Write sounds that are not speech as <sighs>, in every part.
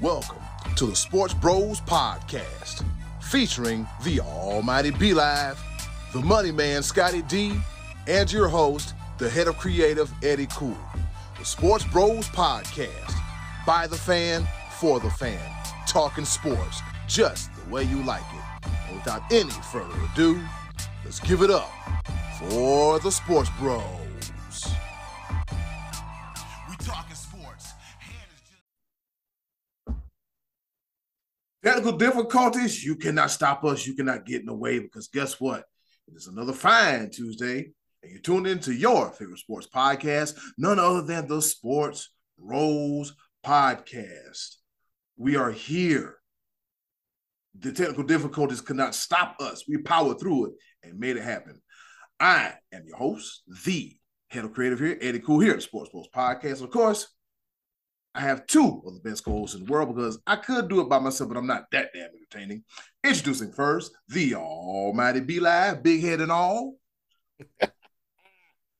Welcome to the Sports Bros Podcast, featuring the Almighty B Live, the Money Man Scotty D, and your host, the head of creative Eddie Cool. The Sports Bros Podcast, by the fan, for the fan, talking sports just the way you like it. And without any further ado, let's give it up for the Sports Bros. Technical difficulties, you cannot stop us. You cannot get in the way because guess what? It is another fine Tuesday, and you're tuned into your favorite sports podcast, none other than the Sports Bros Podcast. We are here. The technical difficulties could not stop us. We powered through it and made it happen. I am your host, the head of creative here, Eddie Cool here at Sports Bros Podcast. Of course, I have two of the best co-hosts in the world because I could do it by myself, but I'm not that damn entertaining. Introducing first, the Almighty B Live, big head and all.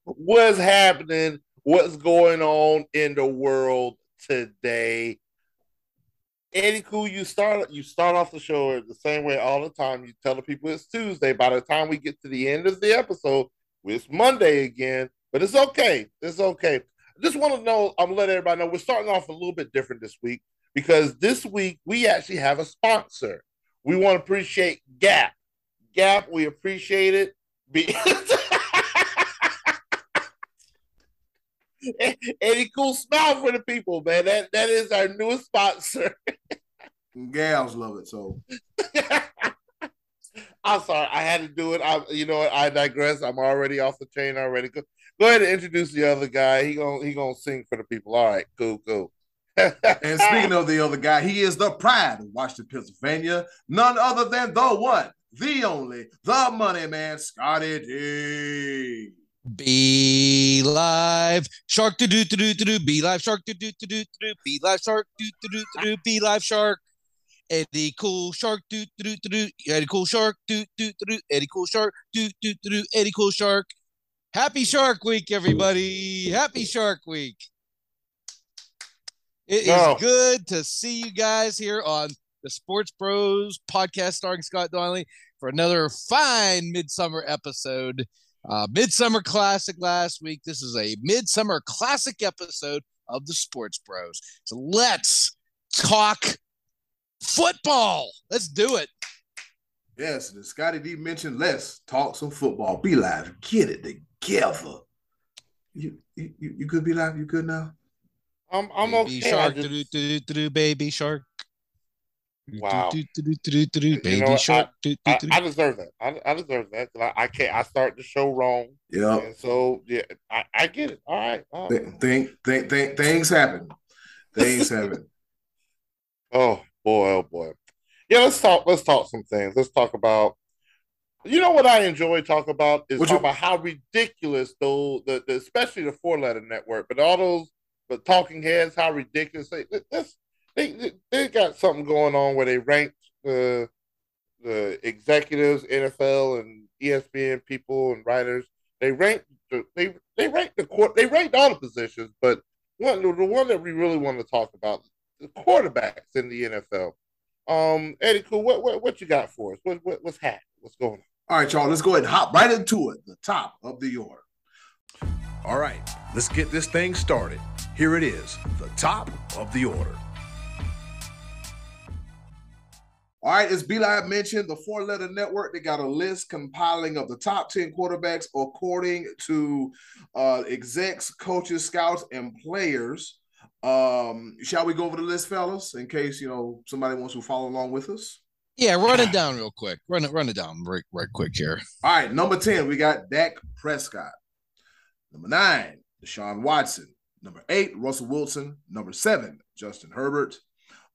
What's happening? What's going on in the world today? Eddie Cool, you start you start off the show the same way all the time. You tell the people it's Tuesday. By the time we get to the end of the episode, it's Monday again. But it's okay. It's okay. Just want to know, I'm gonna everybody know we're starting off a little bit different this week because this week we actually have a sponsor. We want to appreciate Gap. Gap, we appreciate it. Be- <laughs> Eddie Cool smile for the people, man. That that is our newest sponsor. Gals love it. So <laughs> I'm sorry, I had to do it. I, you know, what? I digress. I'm already off the chain already. Go, go ahead and introduce the other guy. He gonna he gonna sing for the people. All right, cool, cool. and speaking of the other guy, he is the pride of Washington, Pennsylvania. None other than the one, the only, the money man, Scotty D. Be live shark to do do do do do be live shark do do do do do be live shark do do do do be live shark Eddie cool shark do do do Eddie cool shark do do do Eddie cool shark do do do Eddie cool shark. Happy Shark Week everybody. Happy Shark Week. It is No. good to see you guys here on the Sports Bros podcast starring Scott Donnelly for another fine midsummer episode. Uh, Midsummer Classic last week. This is a Midsummer Classic episode of the Sports Bros. So let's talk football. Let's do it. Yes, the Scotty D mentioned let's talk some football. Be live. Get it together. You you, you you good be live? You good now? I'm I'm baby okay. I shark, just- do, do, do, do, baby shark. Wow. Do, do, do, do, do, do, You baby know shark. Do, do, I, do. I deserve that. I, I deserve that. I, I can't. I start the show wrong, Yeah. and so yeah, I, I get it. All right. all right. Th- think, think, think, things happen. Things happen. Oh boy, oh boy. Yeah, let's talk. Let's talk some things. Let's talk about. You know what I enjoy talking about is talk you- about how ridiculous though the, the especially the four letter network, but all those the talking heads, how ridiculous they this they, they they got something going on where they rank the the executives, NFL and ESPN people and writers. They rank the, they they rank the court they ranked all the positions, but one the one that we really want to talk about quarterbacks in the NFL. Um, Eddie, cool. What what, what you got for us? What, what what's happening? What's going on? All right, y'all, let's go ahead and hop right into it. The top of the order. All right, let's get this thing started. Here it is, the top of the order. All right, as B Live mentioned, the four letter network, they got a list compiling of the top 10 quarterbacks according to uh, execs, coaches, scouts, and players. Um, shall we go over the list, fellas, in case you know somebody wants to follow along with us? Yeah, run it <laughs> down real quick. Run it, run it down right, right quick here. All right, number 10, we got Dak Prescott. Number nine, Deshaun Watson. Number eight, Russell Wilson. Number seven, Justin Herbert.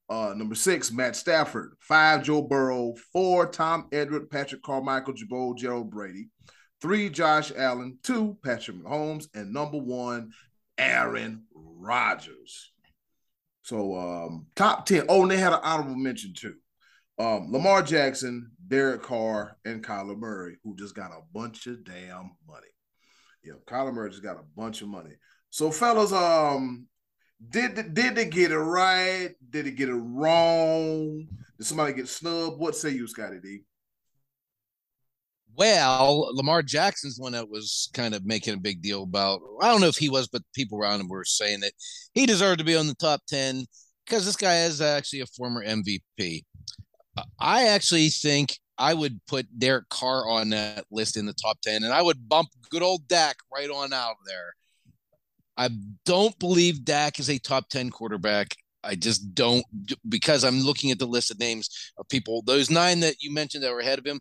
Uh, number six, Matt Stafford. Five, Joe Burrow. Four, Tom Edward, Patrick Carmichael, Jabot, Gerald Brady. Three, Josh Allen. Two, Patrick Mahomes. And number one, Aaron Rodgers. So um, top 10. Oh, and they had an honorable mention too. Um, Lamar Jackson, Derek Carr, and Kyler Murray, who just got a bunch of damn money. Yeah, Kyler Murray just got a bunch of money. So, fellas, um, Did did they get it right? Did they get it wrong? Did somebody get snubbed? What say you, Scotty D? Well, Lamar Jackson's one that was kind of making a big deal about. I don't know if he was, but people around him were saying that he deserved to be on the top 10 because this guy is actually a former MVP. I actually think I would put Derek Carr on that list in the top 10, and I would bump good old Dak right on out of there. I don't believe Dak is a top 10 quarterback. I just don't because I'm looking at the list of names of people. Those nine that you mentioned that were ahead of him,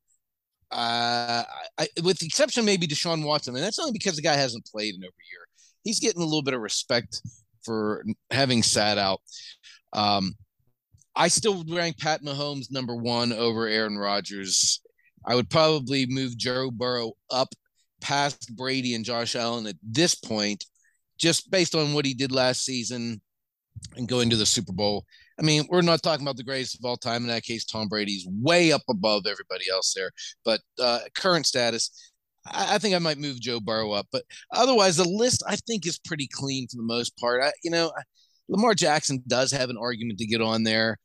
uh, I, with the exception maybe Deshaun Watson, and that's only because the guy hasn't played in over a year. He's getting a little bit of respect for having sat out. Um, I still would rank Pat Mahomes number one over Aaron Rodgers. I would probably move Joe Burrow up past Brady and Josh Allen at this point, just based on what he did last season and going to the Super Bowl. I mean, we're not talking about the greatest of all time. In that case, Tom Brady's way up above everybody else there. But uh, current status, I, I, think I might move Joe Burrow up. But otherwise, the list I think is pretty clean for the most part. I, you know, Lamar Jackson does have an argument to get on there.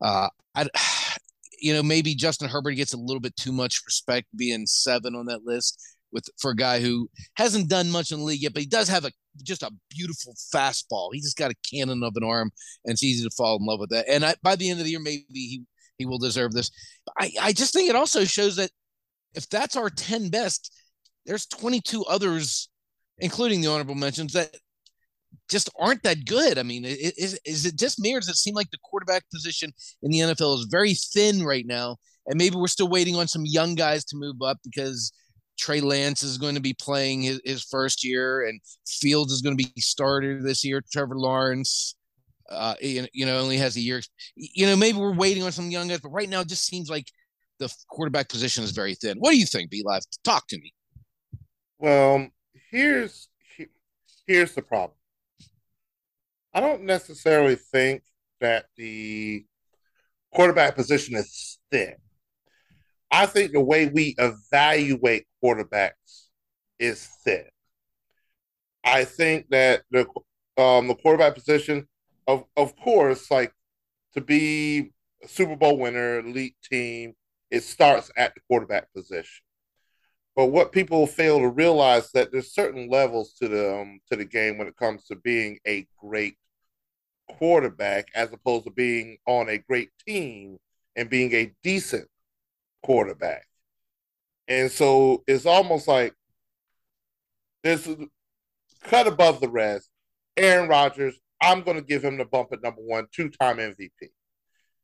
Uh, I, <sighs> you know, maybe Justin Herbert gets a little bit too much respect being seven on that list with for a guy who hasn't done much in the league yet, but he does have a just a beautiful fastball. He just got a cannon of an arm, and it's easy to fall in love with that. And I, by the end of the year, maybe he he will deserve this. I I just think it also shows that if that's our ten best, there's 22 others, including the honorable mentions, that just aren't that good. I mean, is, is it just me or does it seem like the quarterback position in the NFL is very thin right now? And maybe we're still waiting on some young guys to move up because Trey Lance is going to be playing his, his first year, and Fields is going to be starter this year. Trevor Lawrence, uh, you, know, only has a year. You know, maybe we're waiting on some young guys, but right now it just seems like the quarterback position is very thin. What do you think, B Live? Talk to me. Well, here's here's the problem. I don't necessarily think that the quarterback position is thin. I think the way we evaluate quarterbacks is thin. I think that the um, the quarterback position, of of course, like to be a Super Bowl winner, elite team, it starts at the quarterback position. But what people fail to realize that there's certain levels to the um, to the game when it comes to being a great quarterback, as opposed to being on a great team and being a decent quarterback. And so it's almost like this cut above the rest. Aaron Rodgers, I'm going to give him the bump at number one, two time MVP.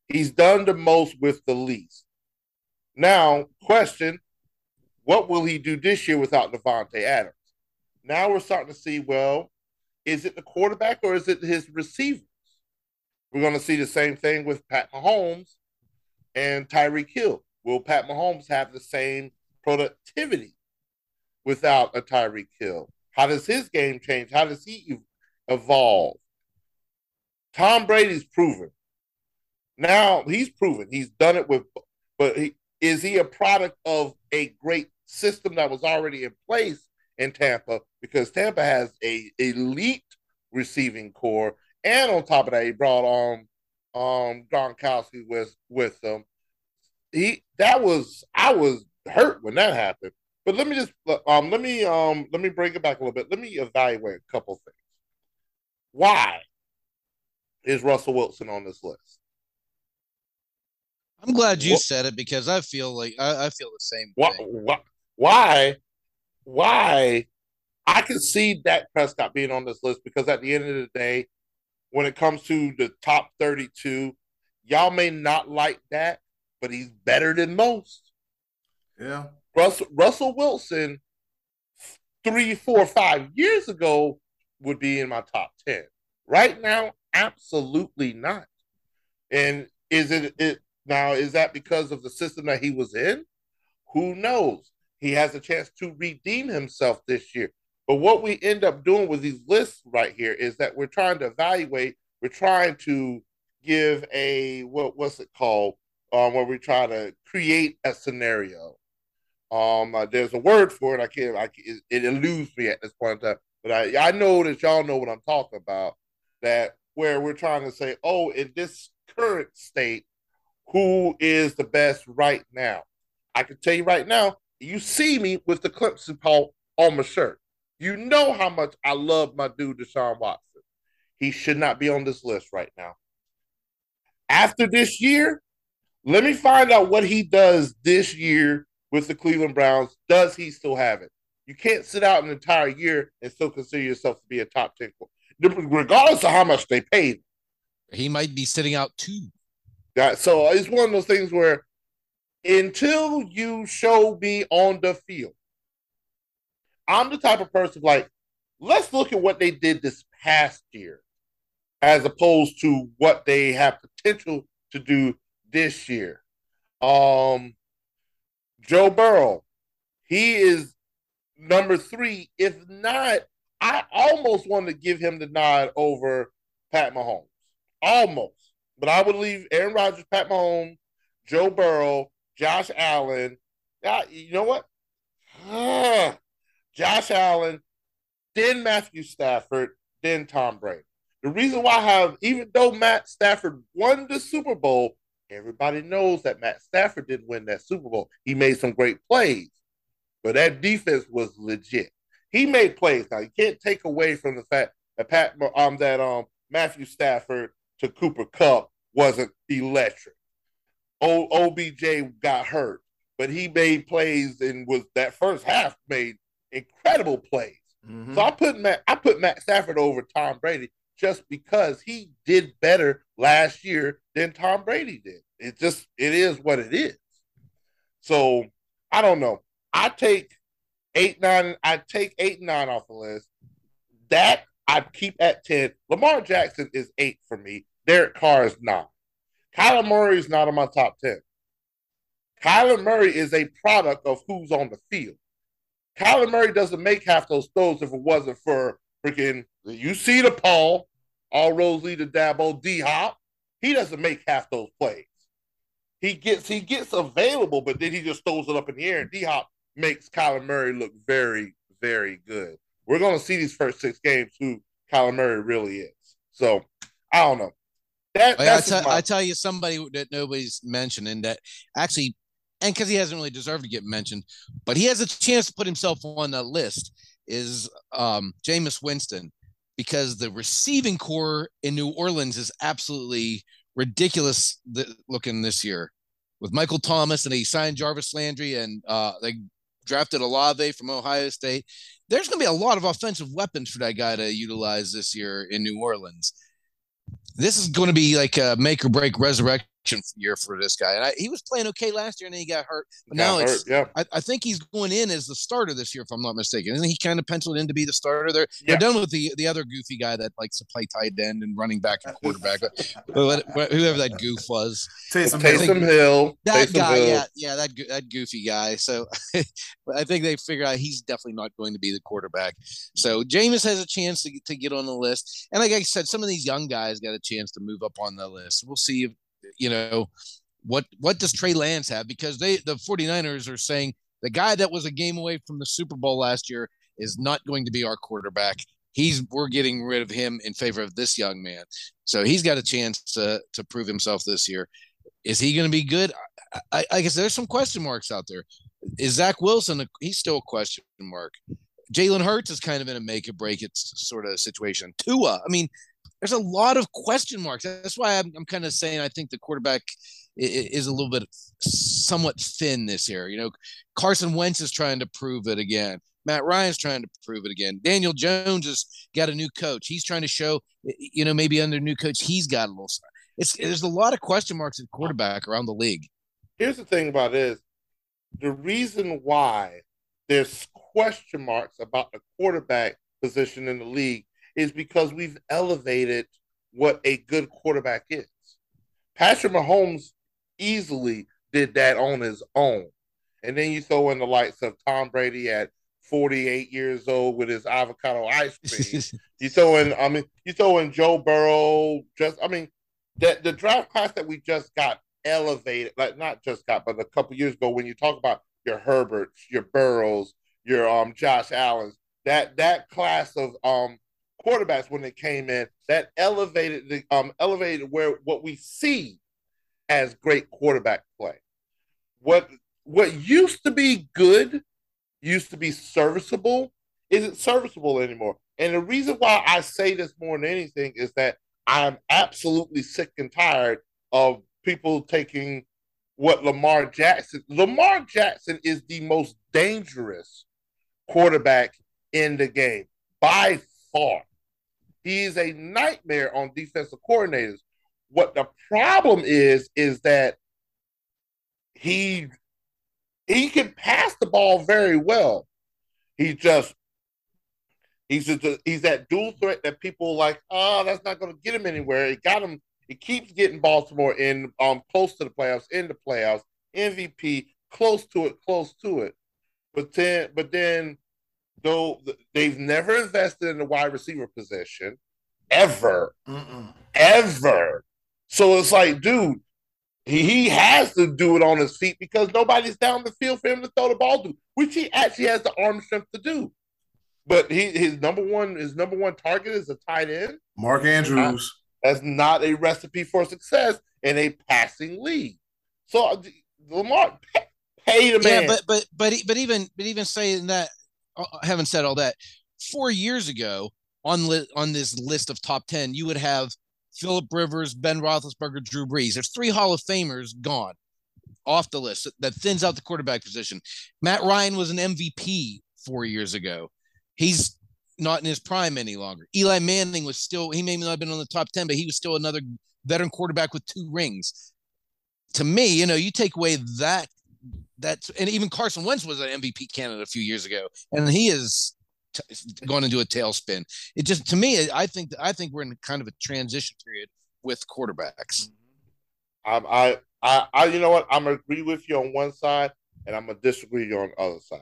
He's done the most with the least. Now, question what will he do this year without Davante Adams? Now we're starting to see well, is it the quarterback or is it his receivers? We're going to see the same thing with Pat Mahomes and Tyreek Hill. Will Pat Mahomes have the same productivity without a Tyreek Hill? How does his game change? How does he evolve? Tom Brady's proven. Now he's proven he's done it with, but he, is he a product of a great system that was already in place in Tampa? Because Tampa has a elite receiving corps, and on top of that, he brought on um Gronkowski with with them he that was I was hurt when that happened. But let me just um let me um let me bring it back a little bit. Let me evaluate a couple things. Why is Russell Wilson on this list? I'm glad you what? said it because I feel like I, I feel the same. Why, why? Why? Why? I can see Dak Prescott being on this list because at the end of the day, when it comes to the top 32, y'all may not like that, but he's better than most. Yeah. Russell, Russell Wilson, three, four, five years ago, would be in my top 10. Right now, absolutely not. And is it, it now, is that because of the system that he was in? Who knows? He has a chance to redeem himself this year. But what we end up doing with these lists right here is that we're trying to evaluate, we're trying to give a what what's it called? um, where we try to create a scenario. Um, uh, there's a word for it. I can't. I it, it eludes me at this point in time. But I I know that y'all know what I'm talking about. that where we're trying to say, oh, in this current state, who is the best right now? I can tell you right now, you see me with the Clemson Paul on my shirt. You know how much I love my dude Deshaun Watson. He should not be on this list right now. After this year, let me find out what he does this year with the Cleveland Browns. Does he still have it? You can't sit out an entire year and still consider yourself to be a top 10, regardless of how much they paid. He might be sitting out too. Yeah, so it's one of those things where until you show me on the field, I'm the type of person like, let's look at what they did this past year as opposed to what they have potential to do this year. Um, Joe Burrow, he is number three. If not, I almost want to give him the nod over Pat Mahomes. Almost. But I would leave Aaron Rodgers, Pat Mahomes, Joe Burrow, Josh Allen. Uh, you know what? Uh, Josh Allen, then Matthew Stafford, then Tom Brady. The reason why I have, even though Matt Stafford won the Super Bowl, everybody knows that Matt Stafford didn't win that Super Bowl. He made some great plays, but that defense was legit. He made plays. Now you can't take away from the fact that Pat um that um Matthew Stafford to Cooper Kupp wasn't electric. O, OBJ got hurt, but he made plays and was that first half made incredible plays. Mm-hmm. So I put Matt I put Matt Stafford over Tom Brady just because he did better last year than Tom Brady did. It just it is what it is. So I don't know. I take eight nine. I take eight nine off the list. That I keep at ten. Lamar Jackson is eight for me. Derek Carr is nine. Kyler Murray is not on my top ten. Kyler Murray is a product of who's on the field. Kyler Murray doesn't make half those throws if it wasn't for freaking you see the Paul, all roads lead to Dabo D Hop. He doesn't make half those plays. He gets he gets available, but then he just throws it up in the air, and D Hop makes Kyler Murray look very, very good. We're gonna see these first six games who Kyler Murray really is. So I don't know. That, I, tell, my- I tell you somebody that nobody's mentioning that actually and because he hasn't really deserved to get mentioned, but he has a chance to put himself on the list is um Jameis Winston because the receiving corps in New Orleans is absolutely ridiculous looking this year with Michael Thomas and he signed Jarvis Landry and uh, they drafted Olave from Ohio State. There's going to be a lot of offensive weapons for that guy to utilize this year in New Orleans. This is going to be like a make or break resurrection year for this guy. And I, he was playing okay last year, and then he got hurt. But got now it's yeah. I, I, think he's going in as the starter this year, if I'm not mistaken. Isn't he kind of penciled in to be the starter? They're yeah. they're done with the the other goofy guy that likes to play tight end and running back and quarterback. <laughs> whoever that goof was, Taysom, Taysom Hill. That Taysom guy, Hill. yeah, yeah, that that goofy guy. So <laughs> I think they figure out he's definitely not going to be the quarterback. So Jameis has a chance to, to get on the list, and like I said, some of these young guys got a chance to move up on the list. We'll see if you know, what what does Trey Lance have? Because they the 49ers are saying the guy that was a game away from the Super Bowl last year is not going to be our quarterback. He's we're getting rid of him in favor of this young man. So he's got a chance to to prove himself this year. Is he going to be good? I, I, guess there's some question marks out there. Is Zach Wilson? A, he's still a question mark. Jalen Hurts is kind of in a make or break it sort of situation. Tua, I mean, there's a lot of question marks. That's why I'm, I'm kind of saying I think the quarterback is a little bit somewhat thin this year. You know, Carson Wentz is trying to prove it again. Matt Ryan's trying to prove it again. Daniel Jones has got a new coach. He's trying to show, you know, maybe under new coach, he's got a little. It's there's a lot of question marks at quarterback around the league. Here's the thing about this: the reason why there's question marks about the quarterback position in the league is because we've elevated what a good quarterback is. Patrick Mahomes easily did that on his own. And then you throw in the likes of Tom Brady at 48 years old with his avocado ice <laughs> cream. you throw in, I mean, you throw in Joe Burrow, just, I mean, the, the draft class that we just got elevated, like not just got, but a couple years ago, when you talk about your Herberts, your Burrows, your um Josh Allen's, that that class of um quarterbacks when they came in that elevated the um elevated where what we see as great quarterback play. What what used to be good, used to be serviceable, isn't serviceable anymore. And the reason why I say this more than anything is that I'm absolutely sick and tired of people taking what Lamar Jackson. Lamar Jackson is the most dangerous quarterback in the game by far. He is a nightmare on defensive coordinators. What the problem is is that he he can pass the ball very well. He just he's just, he's that dual threat that people like. Oh, that's not going to get him anywhere. It got him. It keeps getting Baltimore in um close to the playoffs, in the playoffs, MVP, close to it, close to it. But then, but then, though they've never invested in the wide receiver position, ever, Mm-mm. ever. So it's like, dude, he has to do it on his feet because nobody's down the field for him to throw the ball to, which he actually has the arm strength to do. But he his number one his number one target is a tight end. Mark Andrews. That's not a recipe for success in a passing league. So uh, Lamar pay the man. Yeah, but but but but even but even saying that, Uh, having said all that, four years ago on li- on this list of top ten, you would have Philip Rivers, Ben Roethlisberger, Drew Brees. There's three Hall of Famers gone off the list that thins out the quarterback position. Matt Ryan was an MVP four years ago. He's not in his prime any longer. Eli Manning was still, he may not have been on the top 10, but he was still another veteran quarterback with two rings. To me, you know, you take away that, that's, and even Carson Wentz was an MVP candidate a few years ago, and he is t- going into a tailspin. It just to me, I think I think we're in kind of a transition period with quarterbacks. Mm-hmm. I, I, I, you know what? I'm gonna agree with you on one side, and I'm gonna disagree you on the other side.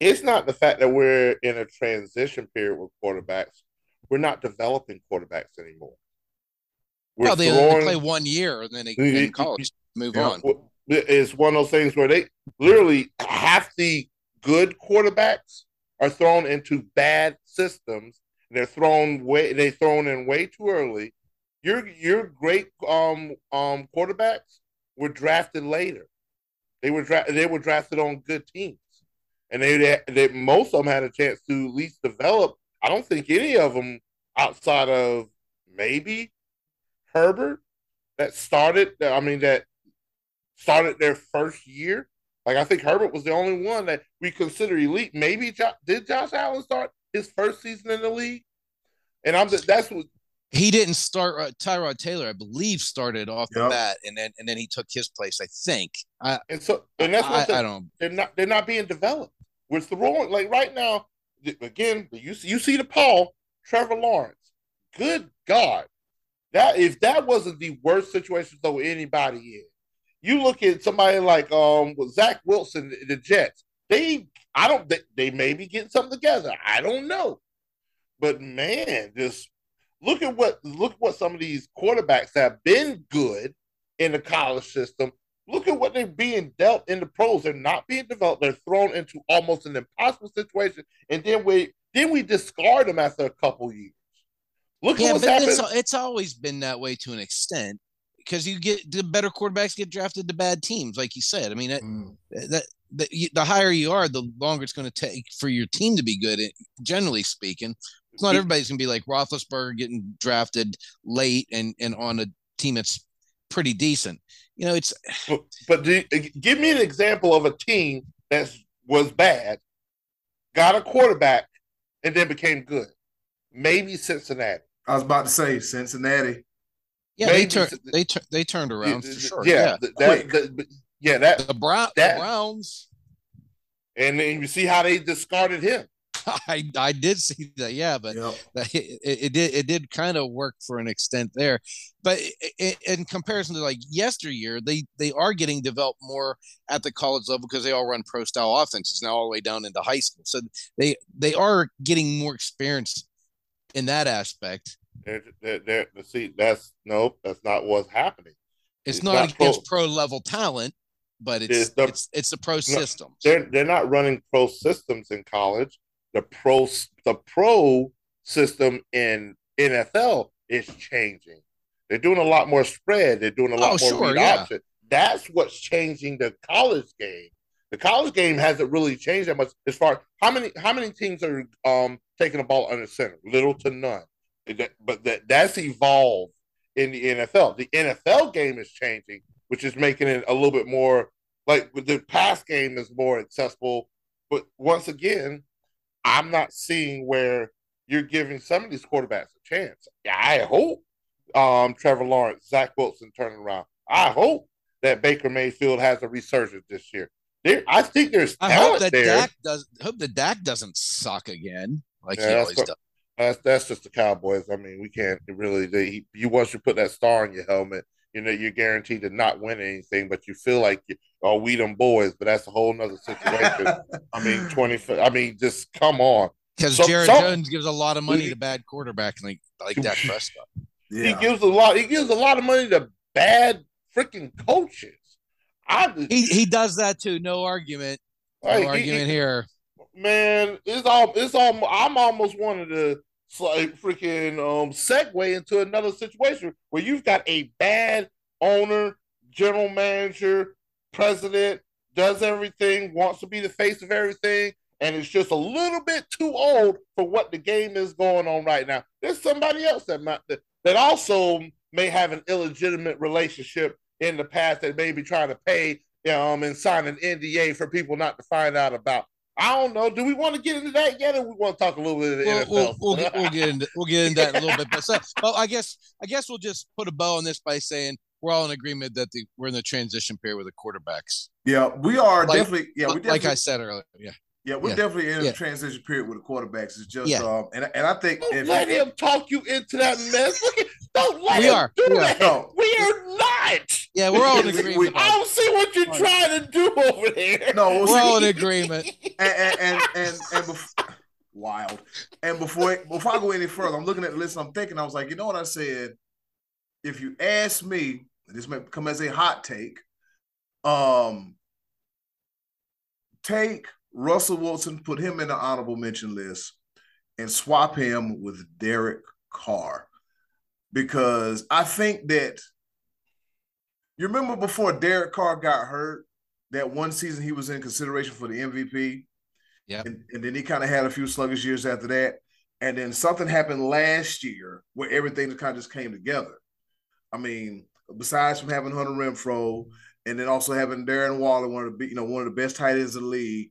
It's not the fact that we're in a transition period with quarterbacks. We're not developing quarterbacks anymore. We're well, they, throwing, they play one year and then they in college move on. It's one of those things where they literally half the good quarterbacks are thrown into bad systems. They're thrown way they thrown in way too early. Your your great um um quarterbacks were drafted later. They were dra- they were drafted on good teams, and they, they most of them had a chance to at least develop. I don't think any of them outside of maybe Herbert that started. I mean that started their first year like I think Herbert was the only one that we consider elite. Maybe jo- did Josh Allen start his first season in the league? And I'm just, that's what he didn't start. Uh, Tyrod Taylor, I believe, started off yep. the bat, and then and then he took his place. I think. I, and so and that's what I, I, don't. They're not. They're not being developed. With the wrong like right now. Again, you see, you see the Paul Trevor Lawrence. Good God, that if that wasn't the worst situation though anybody is you look at somebody like um Zach Wilson, the Jets. They, I don't, they, they may be getting something together. I don't know, but man, just look at what look what some of these quarterbacks have been good in the college system. Look at what they're being dealt in the pros. They're not being developed. They're thrown into almost an impossible situation, and then we then we discard them after a couple years. Look yeah, happening. It's, it's always been that way to an extent because you get the better quarterbacks get drafted to bad teams, like you said. I mean, that, mm. that, that you, the higher you are, the longer it's going to take for your team to be good. Eh, generally speaking, it's not everybody's going to be like Roethlisberger getting drafted late and and on a team that's pretty decent. You know, it's. <sighs> But, but do, give me an example of a team that was bad, got a quarterback, and then became good. Maybe Cincinnati. I was about to say Cincinnati. Yeah, Maybe, they turned they tur- they turned around yeah, for sure. Yeah, yeah. That, that, yeah, that the, Brown, that, the Browns. And then you see how they discarded him. <laughs> I I did see that, yeah, but yep. that, it, it, did it did kind of work for an extent there, but it, in comparison to like yesteryear, they they are getting developed more at the college level because they all run pro style offenses now all the way down into high school, so they they are getting more experience in that aspect. They're, they're, they're, see, that's nope, that's not what's happening. It's, it's not, not, against pro, pro, level talent, but it's it's the, it's, it's the pro no, systems. They're they're not running pro systems in college. The pro the pro system in NFL is changing. They're doing a lot more spread. They're doing a lot Oh, more sure, yeah. option. That's what's changing the college game. The college game hasn't really changed that much as far how many how many teams are um taking the ball under center? Little to none. That- But that that's evolved in the NFL. The NFL game is changing, which is making it a little bit more like the pass game is more accessible. But once again, I'm not seeing where you're giving some of these quarterbacks a chance. I hope um, Trevor Lawrence, Zach Wilson turning around. I hope that Baker Mayfield has a resurgence this year. There, I think there's I hope that there. Dak does. Hope that Dak doesn't suck again, like Yeah, he always what- does. That's that's just the Cowboys. I mean, we can't really. They, you once you put that star on your helmet, you know you're guaranteed to not win anything. But you feel like, you, oh, we them boys. But that's a whole nother situation. I mean, <laughs> twenty. I mean, just come on. Because So- Jared so- Jones gives a lot of money to bad quarterback like like Dak <laughs> Prescott. He gives a lot. He gives a lot of money to bad freaking coaches. I He he does that too. No argument. No like, argument he- here. Man, it's all it's all I'm almost wanted to like freaking um segue into another situation where you've got a bad owner, general manager, president, does everything, wants to be the face of everything, and it's just a little bit too old for what the game is going on right now. There's somebody else that might that, that also may have an illegitimate relationship in the past that may be trying to pay um and sign an NDA for people not to find out about. I don't know. Do we want to get into that yet, or we want to talk a little bit of the We'll, NFL? we'll, we'll, get, <laughs> we'll get into we'll get into that in a little bit. But so, well, I guess I guess we'll just put a bow on this by saying we're all in agreement that the, we're in the transition period with the quarterbacks. Yeah, we are Like- definitely. Yeah, we definitely. like I said earlier. Yeah. yeah, we're yeah, definitely in a yeah. transition period with the quarterbacks. It's just, Yeah. um, and and I think if let him talk you into that mess. Look at, don't let We him are. do We are. that. No. We are not. Yeah, we're all in agreement. we, I don't see what you're trying to do over there. no, well, We're all in agreement. <laughs> and and and and, and bef- wild. And before before I go any further, I'm looking at the list. And I'm thinking. I was like, you know what I said? If you ask me, this may come as a hot take. Um, take Russell Wilson, put him in the honorable mention list, and swap him with Derek Carr, because I think that you remember before Derek Carr got hurt, that one season he was in consideration for the MVP. Yeah. And, and then he kind of had a few sluggish years after that. And then something happened last year where everything kind of just came together. I mean, besides from having Hunter Renfrow and then also having Darren Waller, one of the you know one of the best tight ends in the league.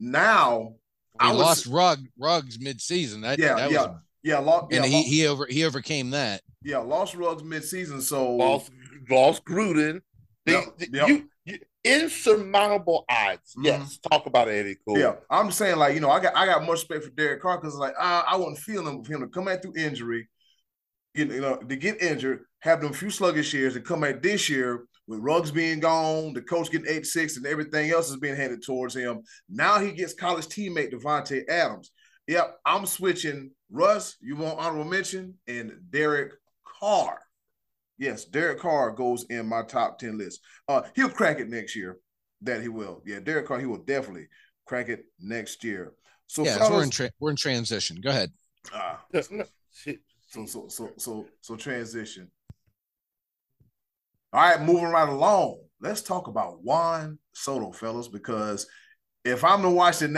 Now, We I was- lost Rug Ruggs mid-season. That, yeah, that yeah, was, yeah, lo- yeah, and lo- he he over he overcame that. yeah, lost Ruggs mid-season. So Lost, lost Gruden. The, Yep, the- yep. You, you, insurmountable odds. Mhm. Yes, talk about it, Eddie Cool. Yeah, I'm saying like you know I got I got much respect for Derek Carr because like I I wasn't feeling for him to come back through injury, you know, you know to get injured, have them a few sluggish years, and come back this year with Ruggs being gone, the coach getting eight six, and everything else is being handed towards him. Now he gets college teammate Davante Adams. Yep, I'm switching Russ. You want honorable mention and Derek Carr. Yes, Derek Carr goes in my top 10 list. Uh, he'll crack it next year. That he will. Yeah, Derek Carr, he will definitely crack it next year. So, yeah, so we're in tra- we're in transition. Go ahead. ah, No, <laughs> no, shit. so so so so so transition. All right, moving right along. Let's talk about Juan Soto, fellas, because if I'm to watch the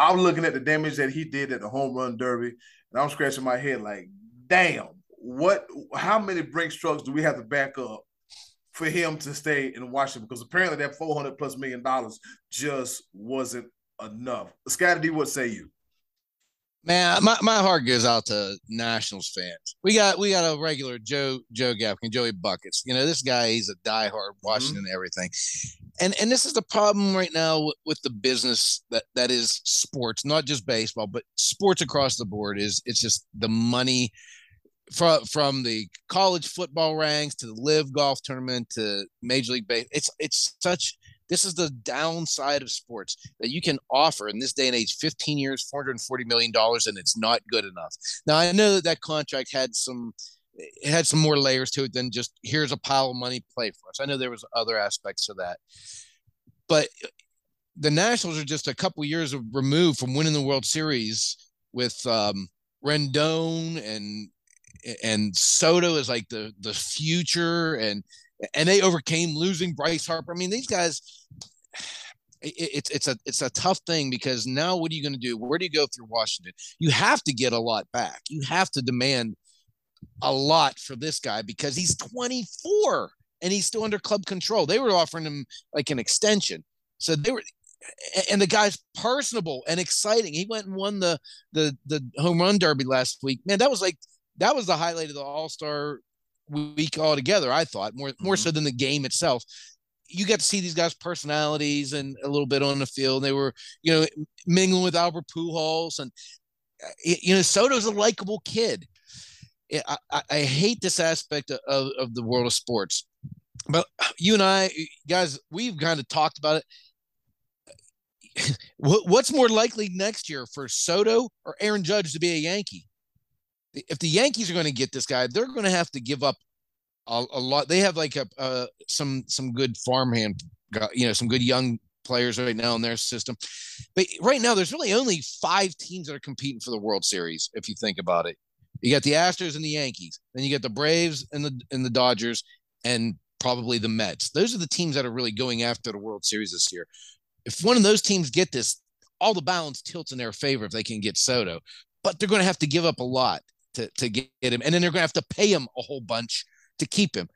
Nationals, I'm looking at the damage that he did at the home run derby, and I'm scratching my head like, damn, what how many brake trucks do we have to back up for him to stay in Washington? Because apparently that 400 plus million dollars just wasn't enough. Scotty what say you? Man, my, my heart goes out to Nationals fans. We got we got a regular Joe Joe Gapkin, Joey Buckets. You know, this guy he's a diehard mm-hmm. Washington everything. And and this is the problem right now with, with the business that that is sports, not just baseball, but sports across the board is it's just the money from from the college football ranks to the LIV Golf tournament to major league base. It's it's such this is the downside of sports that you can offer in this day and age 15 years 440 million dollars and it's not good enough. Now i know that that contract had some it had some more layers to it than just here's a pile of money play for us. I know there was other aspects to that. But the nationals are just a couple years removed from winning the world series with um Rendon and and Soto is like the the future and and they overcame losing Bryce Harper. I mean, these guys <sighs> it's it's a it's a tough thing because now what are you going to do? Where do you go through Washington? You have to get a lot back. You have to demand a lot for this guy because he's 24 and he's still under club control. They were offering him like an extension. So they were and the guy's personable and exciting. He went and won the the the home run derby last week. Man, that was like that was the highlight of the All-Star week altogether, I thought, more more mm-hmm. so than the game itself. You got to see these guys' personalities and a little bit on the field. They were, you know, mingling with Albert Pujols, and you know, Soto's a likable kid. I, I, I hate this aspect of, of the world of sports, but you and I, guys, we've kind of talked about it <laughs> what's more likely next year for Soto or Aaron Judge to be a Yankee? If the Yankees are going to get this guy, they're going to have to give up a, a lot. They have like a some some good farmhand, you know, some good young players right now in their system. But right now, there's really only five teams that are competing for the World Series. If you think about it, you got the Astros and the Yankees, then you got the Braves and the and the Dodgers, and probably the Mets. Those are the teams that are really going after the World Series this year if one of those teams get this, all the balance tilts in their favor if they can get Soto. But they're going to have to give up a lot to, to get him. And then they're going to have to pay him a whole bunch to keep him.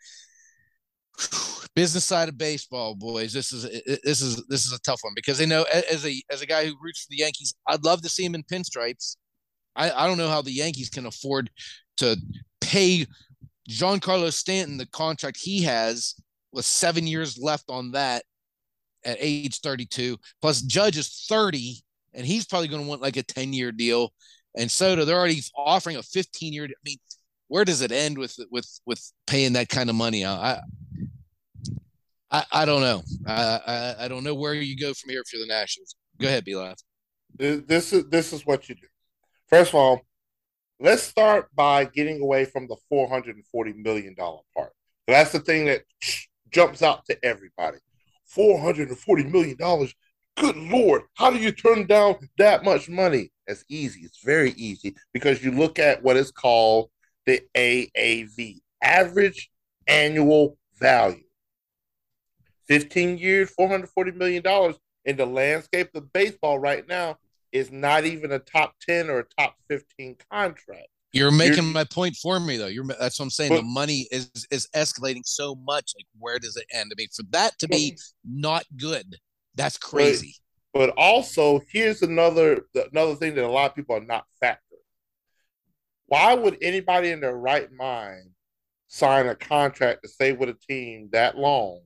Business side of baseball, boys. This is this is this is a tough one because they know as a as a guy who roots for the Yankees, I'd love to see him in pinstripes. I, I don't know how the Yankees can afford to pay Giancarlo Stanton the contract he has with seven years left on that at age 32. Plus, Judge is 30, and he's probably going to want like a 10 year deal. And Soto, they're already offering a 15 year. I mean, where does it end with with with paying that kind of money? I I, I don't know. I, I, I don't know where you go from here for the Nationals. Go ahead, B Live. This is this is what you do. First of all, let's start by getting away from the 440 million dollar part. That's the thing that jumps out to everybody. $440 million. Good Lord, how do you turn down that much money? It's easy. It's very easy because you look at what is called the AAV, average annual value. 15 years, $440 million in the landscape of baseball right now is not even a top 10 or a top 15 contract. You're making You're, my point for me though. You're that's what I'm saying. But, the money is is escalating so much. Like where does it end? I mean, for that to be not good, that's crazy. But, also, here's another another thing that a lot of people are not factoring. Why would anybody in their right mind sign a contract to stay with a team that long,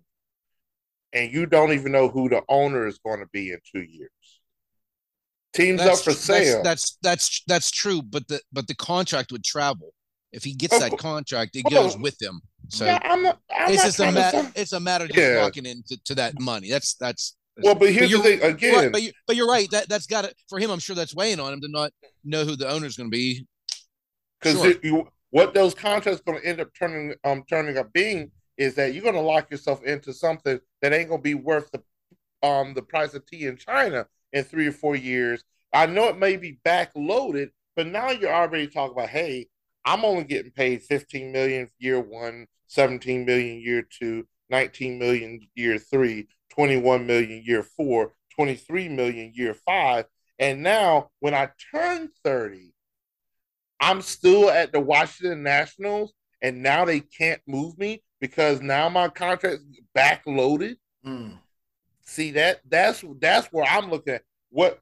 and you don't even know who the owner is going to be in two years? Teams that's, up for sale. That's, that's that's that's true, but the but the contract would travel. If he gets that contract, it goes with him. So yeah, I'm not, I'm it's just a matter. It's a matter of just yeah. walking into to that money. That's that's. Well, but here's but the thing again. Right, but you, but you're right. That that's got it for him. I'm sure that's weighing on him to not know who the owner's going to be. Because sure. what those contracts going to end up turning um turning up being is that you're going to lock yourself into something that ain't going to be worth the um the price of tea in China in three or four years. I know it may be backloaded, but now you're already talking about, hey, I'm only getting paid 15 million year one, 17 million year two, 19 million year three, 21 million year four, 23 million year five. And now when I turn 30, I'm still at the Washington Nationals, and now they can't move me because now my contract's backloaded. Mm. See that that's that's where I'm looking at what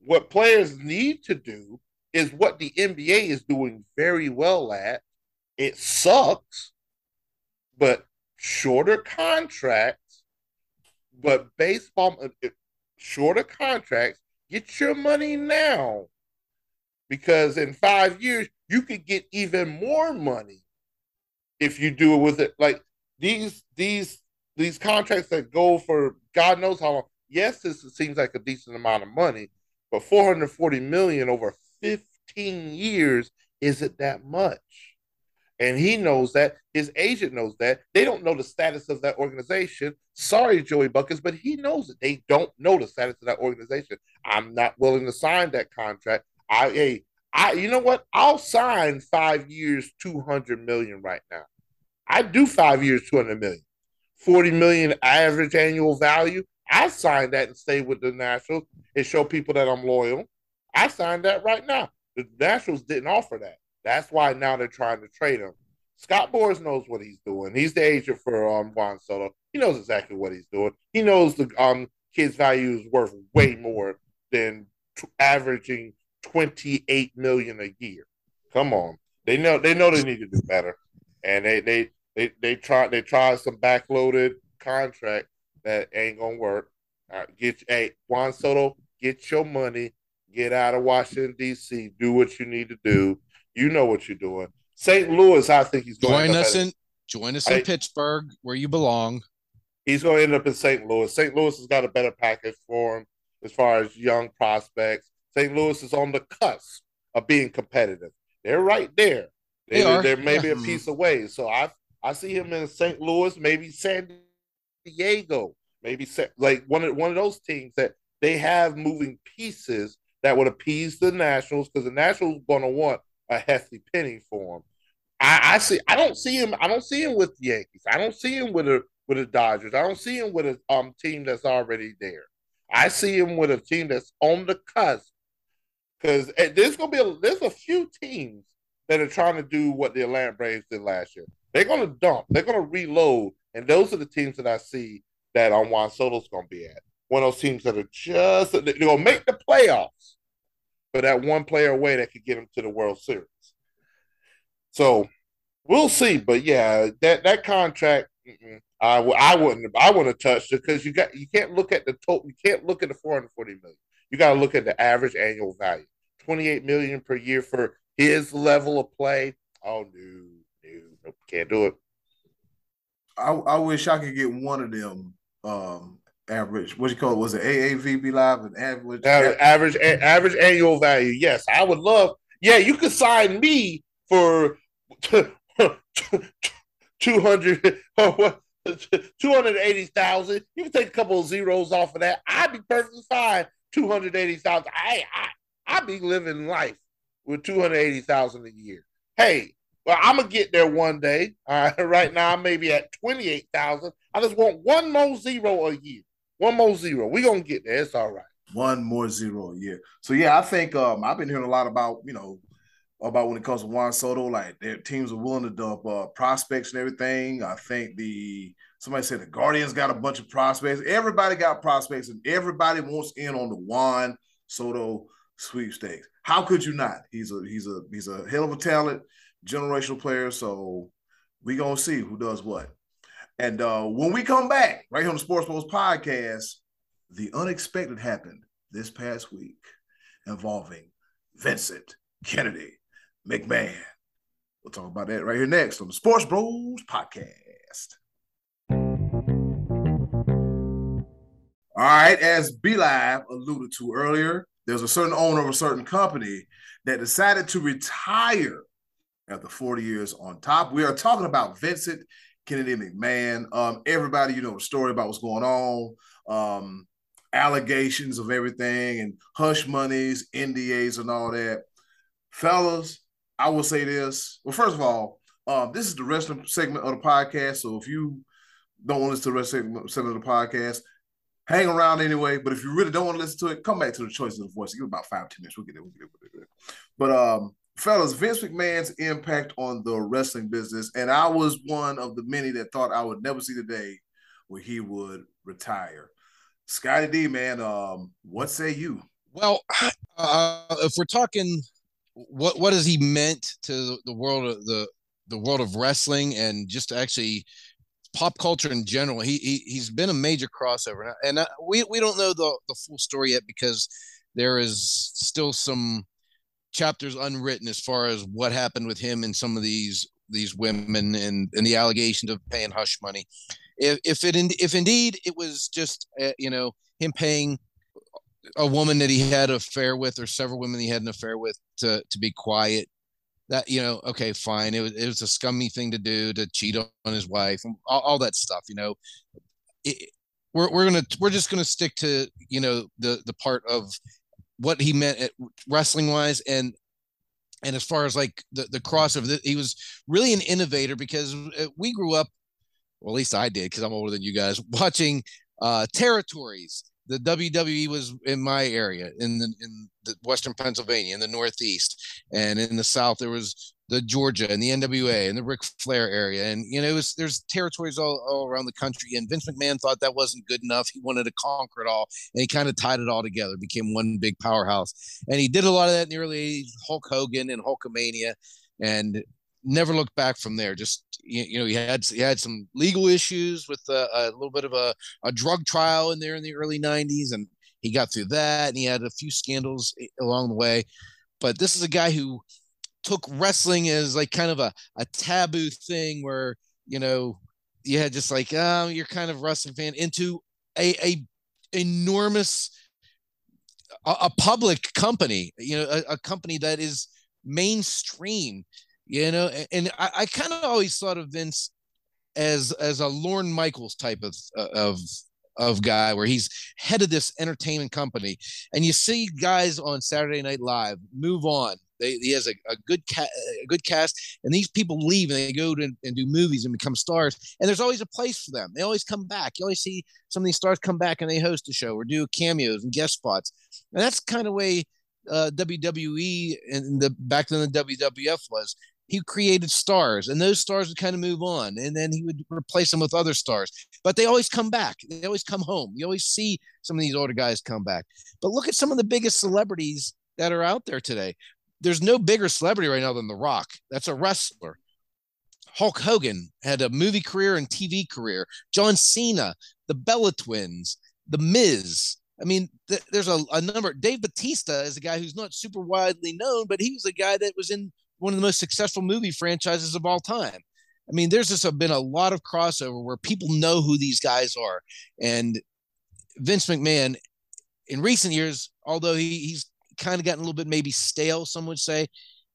what players need to do is what the NBA is doing very well at. It sucks, but shorter contracts, but baseball uh, shorter contracts. Get your money now, because in five years you could get even more money if you do it with it. Like these these these contracts that go for God knows how long. Yes, this seems like a decent amount of money, but 440 million over 15 years isn't that much. And he knows that. His agent knows that. They don't know the status of that organization. Sorry, Joey Buckets, but he knows it. They don't know the status of that organization. I'm not willing to sign that contract. I hey, I you know what? I'll sign five years, 200 million right now. I do five years, 200 million. 40 million average annual value. I sign that and stay with the Nationals and show people that I'm loyal. I signed that right now. The Nationals didn't offer that. That's why now they're trying to trade him. Scott Boras knows what he's doing. He's the agent for um, Juan Soto. He knows exactly what he's doing. He knows the um, kid's value is worth way more than t- averaging 28 million a year. Come on. They know they know they need to do better. And they they they they try they try some backloaded contract that ain't gonna work. Uh, get hey Juan Soto, get your money, get out of Washington D.C., do what you need to do. You know what you're doing. St. Louis, I think he's going. Join us in join us in I, Pittsburgh, where you belong. He's going to end up in St. Louis. St. Louis has got a better package for him as far as young prospects. St. Louis is on the cusp of being competitive. They're right there. They, they are. They're maybe yeah. a piece away. So I I see him in St. Louis, maybe San Diego, maybe like one of one of those teams that they have moving pieces that would appease the Nationals because the Nationals going to want a hefty penny for him. I, I, see. I don't see him. I don't see him with the Yankees. I don't see him with a with the Dodgers. I don't see him with a um team that's already there. I see him with a team that's on the cusp because eh, there's gonna be a, there's a few teams that are trying to do what the Atlanta Braves did last year. They're gonna dump. They're gonna reload, and those are the teams that I see that on Juan Soto's gonna be at. One of those teams that are just they're gonna make the playoffs, that one player away that could get them to the World Series. So we'll see. But yeah, that that contract, I I wouldn't I wouldn't have touched it because you got you can't look at the total. You can't look at the 440 million. You got to look at the average annual value. 28 million per year for his level of play. Oh no, no, no can't do it. I, I wish I could get one of them um average. What you call it? Was it AAVB live and average? Average average, average annual value. Yes, I would love. Yeah, you could sign me for <laughs> two hundred. what? 280,000. You can take a couple of zeros off of that. I'd be perfectly fine. 280,000. I, I, I'd be living life with 280,000 a year. Hey, well, I'm going to get there one day. <laughs> Uh, right now, I'm maybe at 28,000. I just want one more zero a year. One more zero. We're to get there. It's all right. One more zero yeah. So, yeah, I think um, I've been hearing a lot about, you know, about when it comes to Juan Soto, like their teams are willing to dump uh, prospects and everything. I think the somebody said the Guardians got a bunch of prospects. Everybody got prospects, and everybody wants in on the Juan Soto sweepstakes. How could you not? He's a he's a he's a hell of a talent, generational player. So we gonna see who does what. And uh, when we come back, right here on the Sports Bros podcast, the unexpected happened this past week involving Vincent Kennedy McMahon. We'll talk about that right here next on the Sports Bros podcast. All right, as B Live alluded to earlier, there's a certain owner of a certain company that decided to retire after 40 years on top. We are talking about Vincent Kennedy McMahon. Um, everybody, you know the story about what's going on, um, allegations of everything, and hush monies, NDAs, and all that. Fellas, I will say this. Well, first of all, um, this is the wrestling segment of the podcast. So if you don't want to listen to the wrestling segment of the podcast, hang around anyway. But if you really don't want to listen to it, come back to the choice of voice. Give it about five, ten minutes. We'll get it. We'll get it. We'll get it. But um, fellas, Vince McMahon's impact on the wrestling business, and I was one of the many that thought I would never see the day where he would retire. Scotty D, man, um, what say you? Well, <sighs> uh, if we're talking what what has he meant to the world of the the world of wrestling and just actually pop culture in general. He, he he's been a major crossover, and I, we we don't know the the full story yet because there is still some chapters unwritten as far as what happened with him and some of these these women and and the allegations of paying hush money. If if it if indeed it was just uh, you know him paying a woman that he had an affair with or several women he had an affair with to to be quiet that you know okay fine it was, it was a scummy thing to do to cheat on his wife all, all that stuff you know it, we're, we're gonna we're just gonna stick to you know the the part of what he meant wrestling wise and and as far as like the cross of the crossover, he was really an innovator because uh, we grew up, well, at least I did because I'm older than you guys, <laughs> watching uh, territories. The WWE was in my area in the in the Western Pennsylvania, in the Northeast, and in the South there was the Georgia and the NWA and the Ric Flair area, and you know, was, there's territories all, all around the country. And Vince McMahon thought that wasn't good enough. He wanted to conquer it all, and he kind of tied it all together, became one big powerhouse. And he did a lot of that in the early '80s, Hulk Hogan and Hulkamania, and never looked back from there. Just you, know, he had he had some legal issues with a, a little bit of a, a drug trial in there in the early '90s, and he got through that, and he had a few scandals eh, along the way. But this is a guy who took wrestling as like kind of a, a taboo thing where you know you had just like oh you're kind of wrestling fan into a, a enormous a, a public company you know a, a, company that is mainstream you know and, and i, I kind of always thought of vince as as a lorne michaels type of of of guy where he's head of this entertainment company. And you see guys on saturday night live move on they, he has a, a good ca- a good cast, and these people leave and they go to, and do movies and become stars. And there's always a place for them. They always come back. You always see some of these stars come back and they host a show or do cameos and guest spots. And that's kind of way uh, WWE and the back then the WWF was. He created stars, and those stars would kind of move on, and then he would replace them with other stars. But they always come back. They always come home. You always see some of these older guys come back. But look at some of the biggest celebrities that are out there today there's no bigger celebrity right now than The Rock. That's a wrestler. Hulk Hogan had a movie career and TV career. John Cena, the Bella Twins, The Miz. I mean, th- there's a, a number. Dave Batista is a guy who's not super widely known, but he was a guy that was in one of the most successful movie franchises of all time. I mean, there's just been a lot of crossover where people know who these guys are. And Vince McMahon, in recent years, although he, he's kind of gotten a little bit maybe stale, some would say.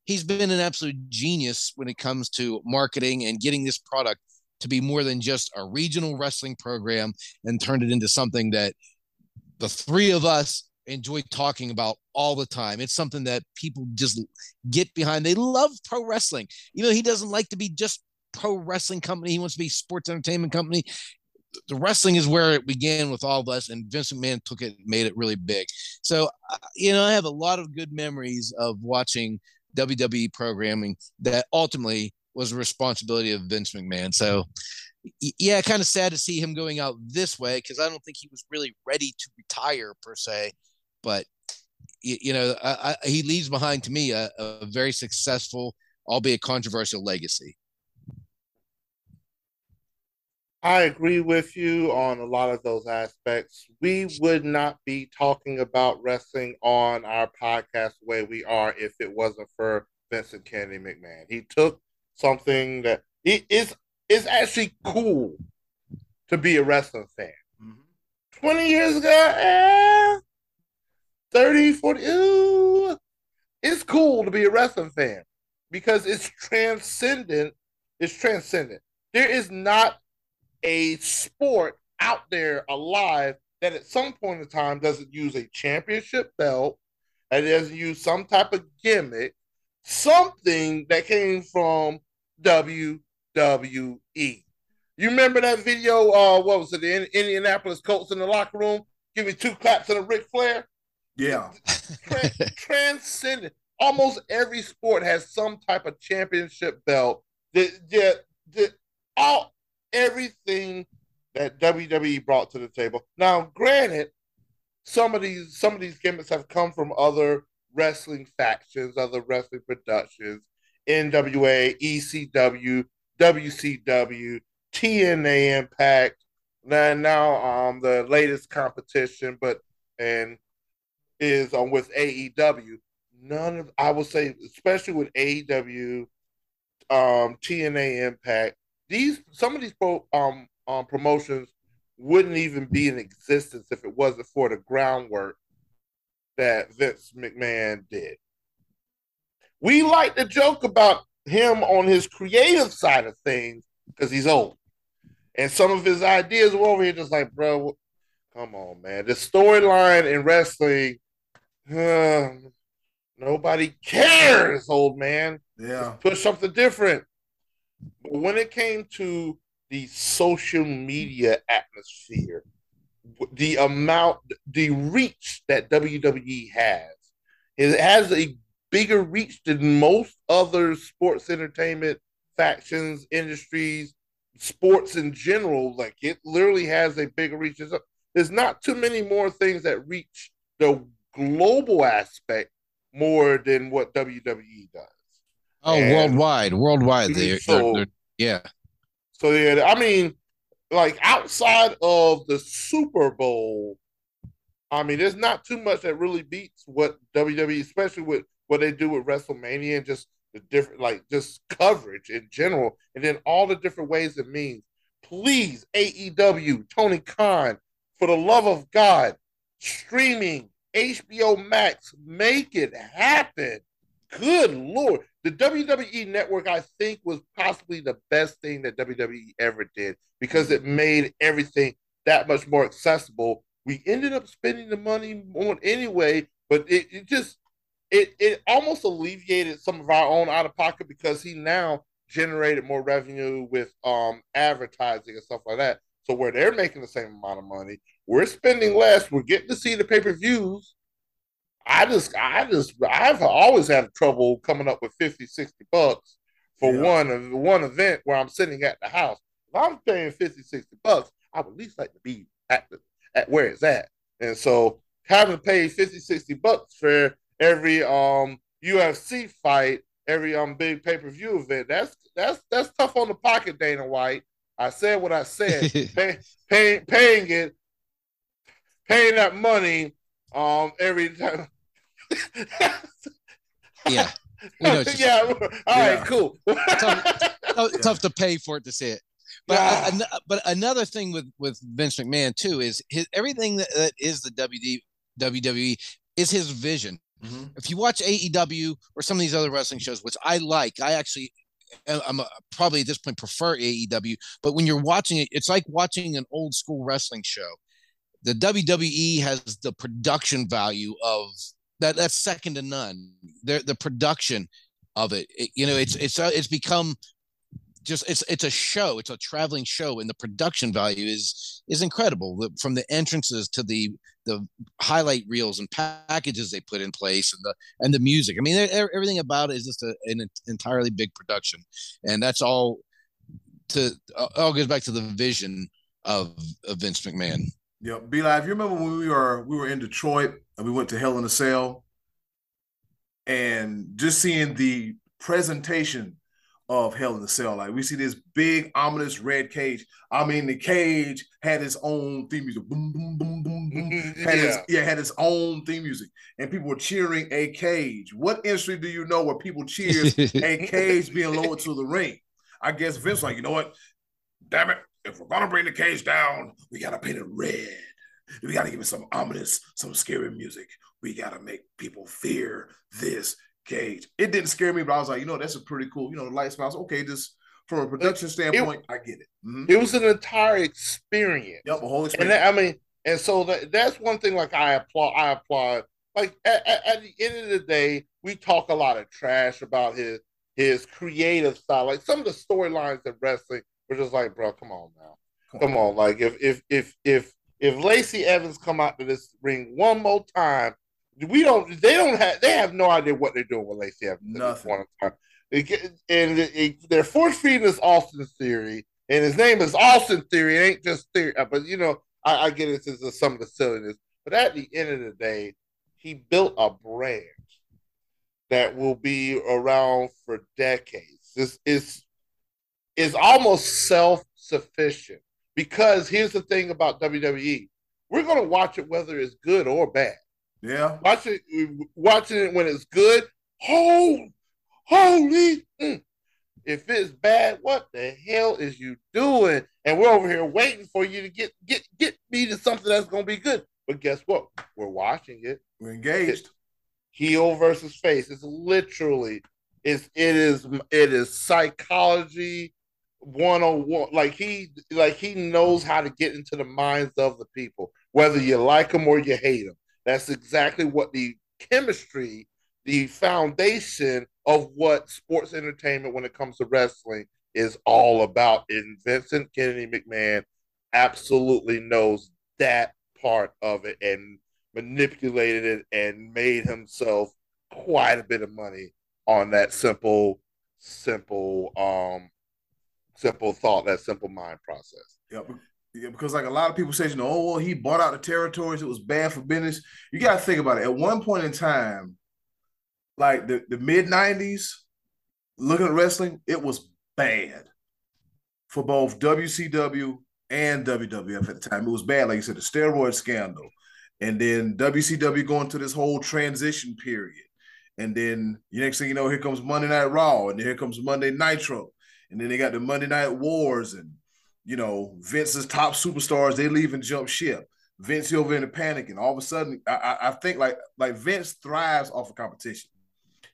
He's been an absolute genius when it comes to marketing and getting this product to be more than just a regional wrestling program and turned it into something that the three of us enjoy talking about all the time. It's something that people just get behind. They love pro wrestling. You know, he doesn't like to be just pro wrestling company. He wants to be sports entertainment company the wrestling is where it began with all of us, and Vince McMahon took it, and made it really big. So, you know, I have a lot of good memories of watching WWE programming that ultimately was a responsibility of Vince McMahon. So, yeah, kind of sad to see him going out this way because I don't think he was really ready to retire per se. But you, know, I, I, he leaves behind to me a, a very successful, albeit controversial legacy. I agree with you on a lot of those aspects. We would not be talking about wrestling on our podcast the way we are if it wasn't for Vincent Kennedy McMahon. He took something that it is is actually cool to be a wrestling fan. Mm-hmm. 20 years ago, eh, 30, 40, ooh, it's cool to be a wrestling fan because it's transcendent. It's transcendent. There is not a sport out there alive that at some point in time doesn't use a championship belt and doesn't use some type of gimmick, something that came from WWE. You remember that video? Uh, what was it? The Indianapolis Colts in the locker room, give me two claps and a Ric Flair. Yeah, transcendent. Almost every sport has some type of championship belt. That, that, that all everything that WWE brought to the table. Now, granted, some of these some of these gimmicks have come from other wrestling factions, other wrestling productions, NWA, ECW, WCW, TNA Impact, and now um the latest competition, but and is on um, with AEW. None of I will say, especially with AEW, um, TNA Impact, these some of these pro, um, um, promotions wouldn't even be in existence if it wasn't for the groundwork that Vince McMahon did. We like to joke about him on his creative side of things because he's old. And some of his ideas were over here just like, bro, come on, man. The storyline in wrestling, uh, Nobody cares, old man. Yeah. Push something different. When it came to the social media atmosphere, the amount, the reach that WWE has, it has a bigger reach than most other sports entertainment factions, industries, sports in general. Like it literally has a bigger reach. There's not too many more things that reach the global aspect more than what WWE does. Oh, and worldwide, worldwide. They, so, they're, they're, yeah. So yeah, I mean, like outside of the Super Bowl, I mean, there's not too much that really beats what WWE, especially with what they do with WrestleMania and just the different, like just coverage in general, and then all the different ways it means. Please, AEW, Tony Khan, for the love of God, streaming HBO Max, make it happen. Good Lord. The WWE network, I think, was possibly the best thing that WWE ever did because it made everything that much more accessible. We ended up spending the money on anyway, but it, it just it it almost alleviated some of our own out of pocket because he now generated more revenue with um advertising and stuff like that. So where they're making the same amount of money, we're spending less. We're getting to see the pay per views. I just, I just, I've always had trouble coming up with 50, 60 bucks for yeah. one one event where I'm sitting at the house. If I'm paying 50, 60 bucks, I would at least like to be at the, at where it's at. And so having to pay 50, 60 bucks for every um UFC fight, every um big pay-per-view event, that's that's that's tough on the pocket, Dana White. I said what I said. <laughs> pay, pay, paying it, paying that money um every time. yeah. <laughs> yeah. All yeah. right. Cool. tough, <laughs> tough, to pay for it to see it. But yeah. uh, but another thing with with Vince McMahon too is his everything that, that is the WD, WWE is his vision. Mm-hmm. If you watch AEW or some of these other wrestling shows, which I like, I actually I'm a, probably at this point prefer AEW, but when you're watching it, it's like watching an old school wrestling show. The WWE has the production value of that. That's second to none. The the production of it, it you know, it's it's uh, it's become just it's it's a show. It's a traveling show and the production value is is incredible. From the entrances to the the highlight reels and packages they put in place and the and the music. I mean everything about it is just a, an entirely big production. And that's all to all goes back to the vision of, of vince mcmahon yeah B Live you remember when we were we were in detroit and we went to hell in a cell and just seeing the presentation of Hell in a Cell. Like we see this big ominous red cage. I mean, the cage had its own theme music. Boom, boom, boom, boom, boom. <laughs> Had yeah. Its, yeah, had its own theme music, and people were cheering a cage. What industry do you know where people cheers <laughs> a cage being lowered to the ring? I guess Vince like, you know what? Damn it! If we're gonna bring the cage down, we gotta paint it red. We gotta give it some ominous, some scary music. We gotta make people fear this Cage. It didn't scare me, but I was like, you know, that's a pretty cool, you know, the light smiles. Okay, just from a production standpoint, it, I get it. Mm-hmm. It was an entire experience. Yep, a whole experience. And I mean, and so that, that's one thing. Like I applaud, I applaud. Like at, at, at, the end of the day, we talk a lot of trash about his his creative style. Like some of the storylines in wrestling, we're just like, bro, come on now, come, on. Like if if if if if Lacey Evans come out to this ring one more time we don't. They don't have. They have no idea what they're doing with Lacey Evans. Nothing. and it, it, they're force feeding us Austin Theory, and his name is Austin Theory. It ain't just Theory. Uh, but you know, I, I get it since some of the silliness. But at the end of the day, he built a brand that will be around for decades. This is is almost self sufficient because here's the thing about WWE: we're going to watch it whether it's good or bad. Yeah. Watching watching it when it's good. Oh, holy. Mm. If it's bad, what the hell is you doing? And we're over here waiting for you to get get get me to something that's gonna be good. But guess what? We're watching it. We're engaged. It's heel versus face. It's literally it's it is it is psychology one on one. Like he like he knows how to get into the minds of the people, whether you like him or you hate him. That's exactly what the chemistry the foundation of what sports entertainment when it comes to wrestling is all about. And Vincent Kennedy McMahon absolutely knows that part of it and manipulated it and made himself quite a bit of money on that simple, simple, um, simple thought, that simple mind process. Yeah, yeah, because like a lot of people say, you know, oh well, he bought out the territories. It was bad for business. You got to think about it. At one point in time, like the, the mid '90s, looking at wrestling, it was bad for both WCW and WWF at the time. It was bad, like you said, the steroid scandal, and then WCW going through this whole transition period. And then the next thing you know, here comes Monday Night Raw, and then here comes Monday Nitro, and then they got the Monday Night Wars, and you know Vince's top superstars they leave and jump ship. Vince over in a panic, and all of a sudden, I, I think like like Vince thrives off of competition.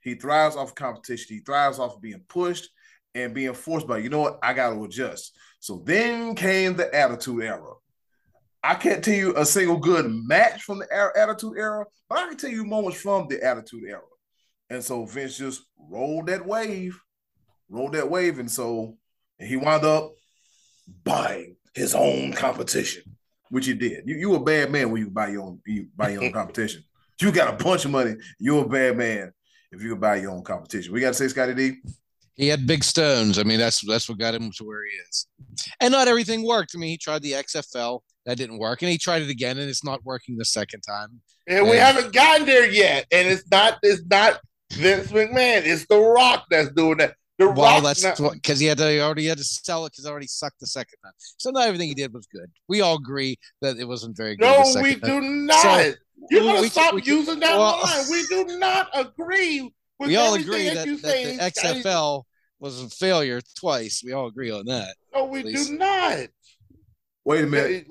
He thrives off of competition. He thrives off of being pushed and being forced by. You know what? I got to adjust. So then came the Attitude Era. I can't tell you a single good match from the Attitude Era, but I can tell you moments from the Attitude Era. And so Vince just rolled that wave, rolled that wave, and so he wound up buying his own competition, which he did. You you a bad man when you buy your own you buy your own <laughs> competition. You got a bunch of money. You're a bad man if you buy your own competition. We got to say, Scotty D. He had big stones. I mean, that's that's what got him to where he is. And not everything worked. I mean, he tried the XFL, that didn't work, and he tried it again, and it's not working the second time. And, and we haven't gotten there yet. And it's not it's not Vince McMahon. It's The Rock that's doing that. The well, Rock that's because he had to he already had to sell it because it already sucked the second time. So not everything he did was good. We all agree that it wasn't very good. No, we time. do not. So, You're gonna we, stop we, using that well, line. We do not agree we all agree that, that, that the XFL was a failure twice. We all agree on that. No, we do not. Wait a minute.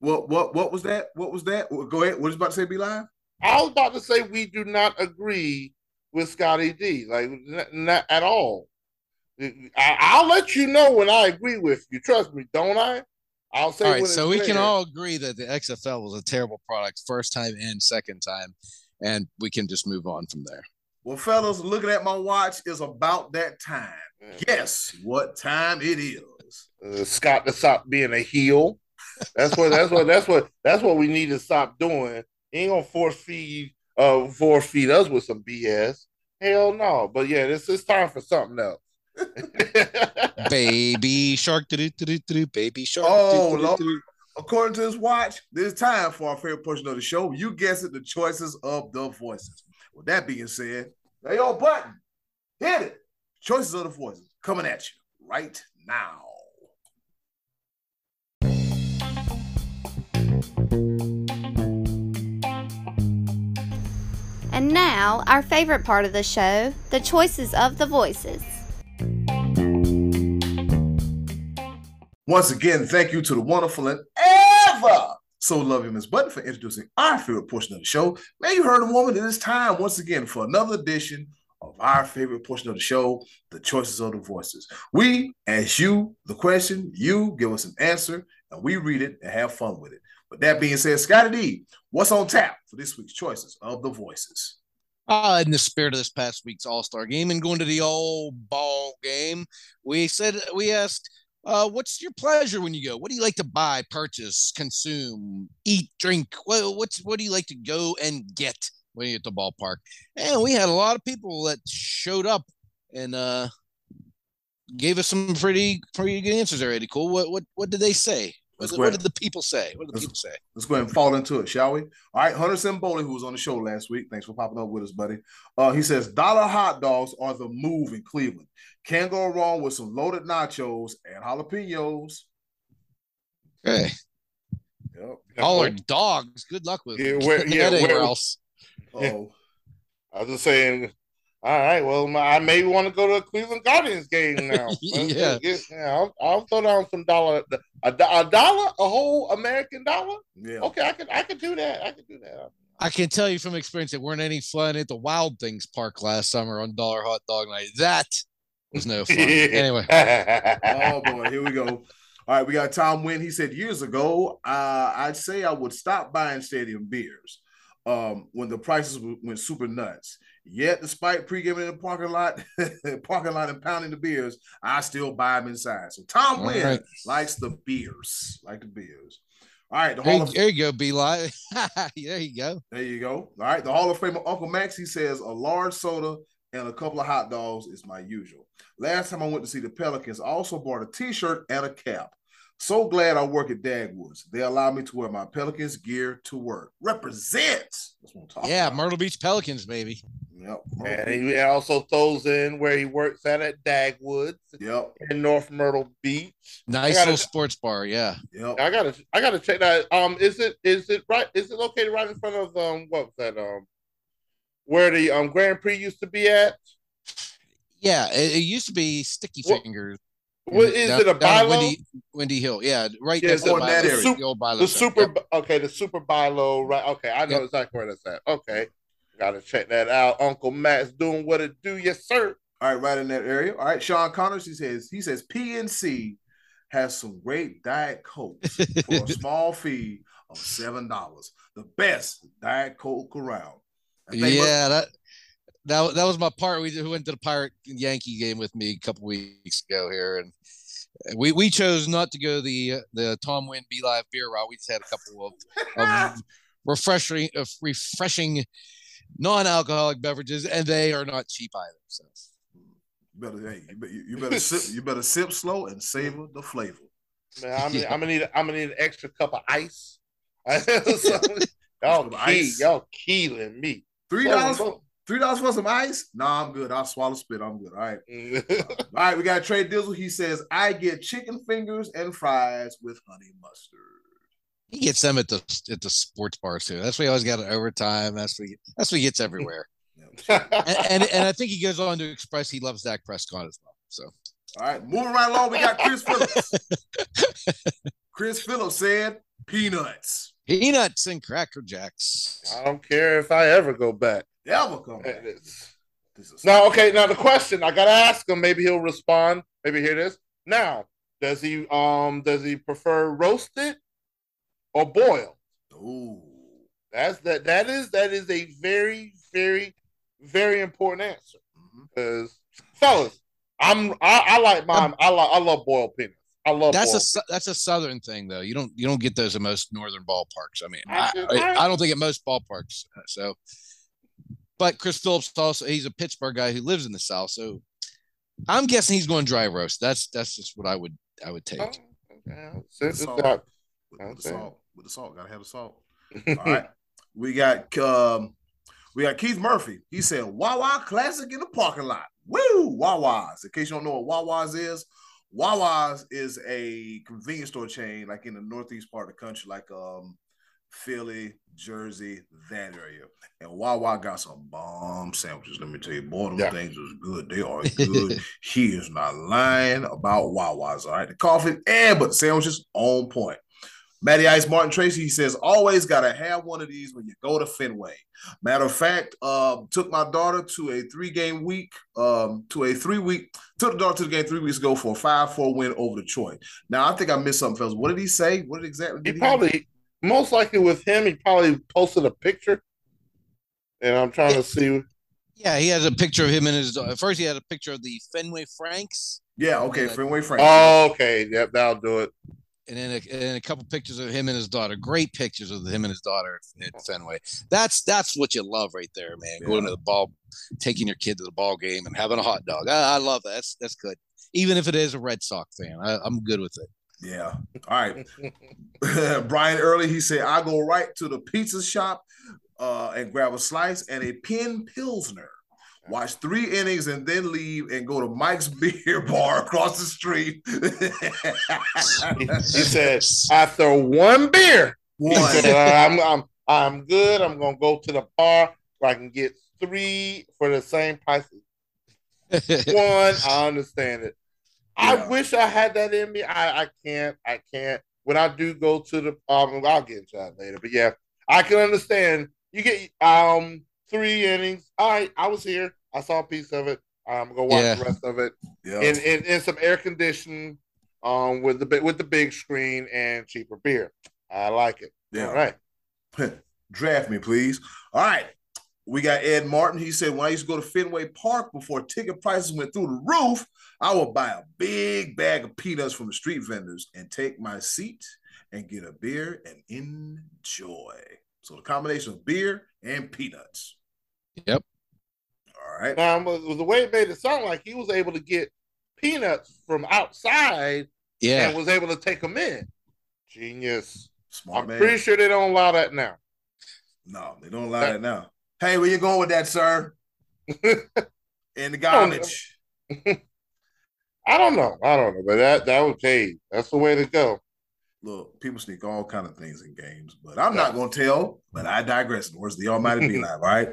What what what was that? What was that? Go ahead. What was about to say? B Live. I was about to say we do not agree with Scotty D. Like not, not at all. I, will let you know when I agree with you. Trust me, don't I? I'll say. All right, so we can all agree that the XFL was a terrible product, first time and second time, and we can just move on from there. Well, fellas, looking at my watch is about that time. Guess what time it is? Uh, Scott to stop being a heel. That's what. That's what. That's what. That's what we need to stop doing. He ain't gonna force feed. Uh, force feed us with some BS. Hell no. But yeah, this is time for something else. Baby shark, baby shark. Oh, Lord. according to this watch, this time for our favorite portion of the show. You guess it, the choices of the voices. With that being said, hey, yo, button, hit it. Choices of the voices coming at you right now. And now, our favorite part of the show the choices of the voices. Once again, thank you to the wonderful and ever so you, Miss Button, for introducing our favorite portion of the show. Man, you heard a woman. It is time once again for another edition of our favorite portion of the show, the choices of the voices. We ask you the question, you give us an answer, and we read it and have fun with it. But that being said, Scotty D, what's on tap for this week's choices of the voices? Uh, in the spirit of this past week's All Star game and going to the old ball game, we said we asked uh, what's your pleasure when you go? What do you like to buy, purchase, consume, eat, drink? What, what's what do you like to go and get when you're at the ballpark? And we had a lot of people that showed up and uh, gave us some pretty pretty good answers already. Cool. What what what did they say? What, what did the people say? What did the let's, people say? Let's go ahead and fall into it, shall we? All right, Hunter Simboli, who was on the show last week. Thanks for popping up with us, buddy. Uh, he says dollar hot dogs are the move in Cleveland. Can't go wrong with some loaded nachos and jalapenos. Okay. Yep. All our dogs. Good luck with yeah, where, <laughs> yeah, anywhere where, else. <laughs> Oh, I was just saying. All right. Well, I may want to go to a Cleveland Guardians game <laughs> now. yeah. yeah I'll, I'll, throw down some dollar. A, a dollar, a whole American dollar. Yeah. Okay, I could, I could do that. I could do that. I can tell you from experience, it weren't any fun at the Wild Things Park last summer on Dollar Hot Dog Night. That was no <laughs> fun. anyway. oh boy, here we go. All right, we got Tom Wynn. He said years ago, uh, I'd say I would stop buying stadium beers um, when the prices went super nuts. Yet, despite pre-gaming in the parking lot, <laughs> parking lot and pounding the beers, I still buy them inside. So Tom All Wynn right. likes the beers, like the beers. All right, the you- of there you go, B Live. <laughs> there you go. there you go. All right, the Hall of Famer Uncle Max he says a large soda and a couple of hot dogs is my usual. Last time I went to see the Pelicans, I also bought a T-shirt and a cap. So glad I work at Dagwoods. They allow me to wear my Pelicans gear to work. Represents. That's what I'm talking Yeah, about. Myrtle Beach Pelicans, baby. Yep. And he also throws in where he works at at Dagwoods Yep. in North Myrtle Beach. Nice gotta- little sports bar. Yeah. Yep. I gotta I gotta check that. Um, is it is it right? Is it located right in front of um what was that um where the um Grand Prix used to be at? Yeah. It, it used to be Sticky What- Fingers. What is down- it a down at Windy, Windy Hill. Yeah. Right Yeah, next it's to in that Bi-Lo, area. the old Bi-Lo The super Yep. okay, the super Bi-Lo, right? Okay, I know Yep. exactly where that's at. Okay, gotta check that out. Uncle Matt's doing what it do, yes sir. All right, right in that area. All right, Sean Connors. He says he says PNC has some great diet coke for a <laughs> small fee of seven dollars. The best diet coke around. I think Yeah, that that that was my part. We went to the Pirate Yankee game with me a couple weeks ago here, and we we chose not to go the the Tom Wynn B Live beer route. We just had a couple of, of <laughs> refreshing of refreshing non-alcoholic beverages, and they are not cheap either. So You better, hey, you better, you better sip, you better sip slow and savor the flavor. Man, I'm, Yeah. I'm gonna need I'm gonna need an extra cup of ice. So, <laughs> <laughs> y'all key, ice. y'all killing me. Three dollars, three dollars for some ice? Nah, I'm good. I'll swallow spit. I'm good. All right, <laughs> all right. We got Trey Dizzle. He says I get chicken fingers and fries with honey mustard. he gets them at the at the sports bars too. That's why he always got it overtime. That's what he, that's what he gets everywhere. <laughs> Yeah. <laughs> and, and and I think he goes on to express he loves Dak Prescott as well. So All right, moving right along. We got Chris Phillips. Chris Phillips said peanuts. Peanuts and cracker jacks. I don't care if I ever go back. Never come back. This is Now, okay, now the question I gotta ask him. Maybe he'll respond. Maybe hear this. Now, does he um does he prefer roasted or boiled? Ooh. That's that that is that is a very very very important answer because fellas, I'm I, I like mine. I like I love boiled peanuts. I love That's a that's a southern thing though. You don't you don't get those in most northern ballparks. I mean, I I, do- I, I- I don't think at most ballparks. So, but Chris Phillips also he's a Pittsburgh guy who lives in the South. So, I'm guessing he's going dry roast. That's that's just what I would I would take. Oh, okay. Since it's Salt. not- With, with the salt. With the salt. Gotta have the salt. <laughs> All right. We got um we got Keith Murphy. He said Wawa classic in the parking lot. Woo! Wawa's. In case you don't know what Wawa's is, Wawa's is a convenience store chain like in the northeast part of the country, like um Philly, Jersey, that area. And Wawa got some bomb sandwiches. Let me tell you, boy, them Yeah. things is good. They are good. <laughs> he is not lying about Wawa's. All right. The coffee and but the sandwiches on point. Matty Ice Martin Tracy he says, always gotta have one of these when you go to Fenway. Matter of fact, um, took my daughter to a three-game week, um, to a three-week, took the daughter to the game three weeks ago for a 5-4 win over Detroit. Now I think I missed something, fellas. What did he say? What did exactly he did probably most likely with him, he probably posted a picture. And I'm trying to see. Yeah, he has a picture of him and his. At first, he had a picture of the Fenway Franks, Yeah, okay, Fenway Franks. Oh, okay. Yep, that'll do it. And then a, and a couple pictures of him and his daughter. Great pictures of him and his daughter at Fenway. That's that's what you love right there, man. Going to the ball, taking your kid to the ball game, and having a hot dog. I, I love that. That's that's good. Even if it is a Red Sox fan, I, I'm good with it. Yeah. All right. <laughs> Brian Early, he said, I go right to the pizza shop uh, and grab a slice and a Penn Pilsner. Watch three innings and then leave and go to Mike's <laughs> beer bar across the street. He, he said after one beer, he One. said, I'm, I'm I'm good. I'm gonna go to the bar where I can get three for the same price. <laughs> One, I understand it. I wish I had that in me. I, I can't. I can't. When I do go to the um, I'll get into that later. But yeah, I can understand. You get um three innings. All right, I was here. I saw a piece of it. I'm gonna watch Yeah. the rest of it Yeah. in, in in some air conditioning, um, with the with the big screen and cheaper beer. I like it. Yeah. All right. <laughs> Draft me, please. All right. We got Ed Martin. He said, when I used to go to Fenway Park before ticket prices went through the roof, I would buy a big bag of peanuts from the street vendors and take my seat and get a beer and enjoy. So the combination of beer and peanuts. Yep. All right. Now, the way it made it sound like he was able to get peanuts from outside Yeah. and was able to take them in. Genius. Smart I'm man. pretty sure they don't allow that now. No, they don't allow that now. Hey, where you going with that, sir? <laughs> In the garbage. <laughs> I don't know. I don't know, but that that was hey, that's the way to go. Look, people sneak all kind of things in games, but I'm not going to tell. But I digress. In the the Almighty Be <laughs> Live, all right?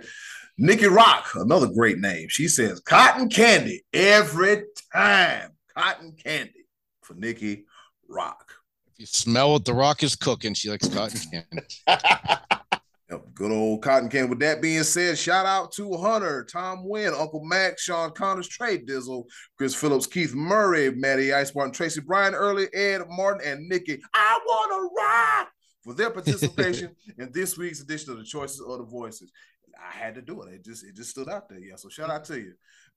Nikki Rock, another great name. She says cotton candy every time. Cotton candy for Nikki Rock. If you smell what the rock is cooking, she likes cotton <laughs> candy. Yep, good old cotton candy. With that being said, shout out to Hunter, Tom Wynn, Uncle Mac, Sean Connors, Trey Dizzle, Chris Phillips, Keith Murray, Maddie Ice Martin, Tracy Bryan, Early, Ed Martin, and Nikki. I want to rock for their participation <laughs> in this week's edition of the Choices of the Voices. I had to do it. It just it just stood out there. Yeah. So shout out to you.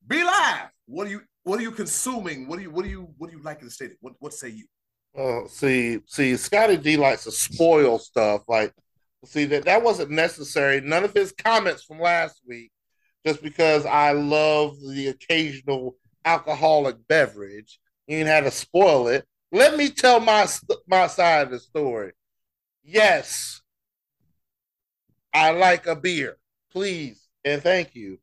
B Live. What are you what are you consuming? What do you what do you what do you like in the state? What what say you? Well, see, see, Scotty D likes to spoil stuff. Like, see that that wasn't necessary. None of his comments from last week, just because I love the occasional alcoholic beverage, he ain't had to spoil it. Let me tell my my side of the story. Yes, I like a beer, please and thank you.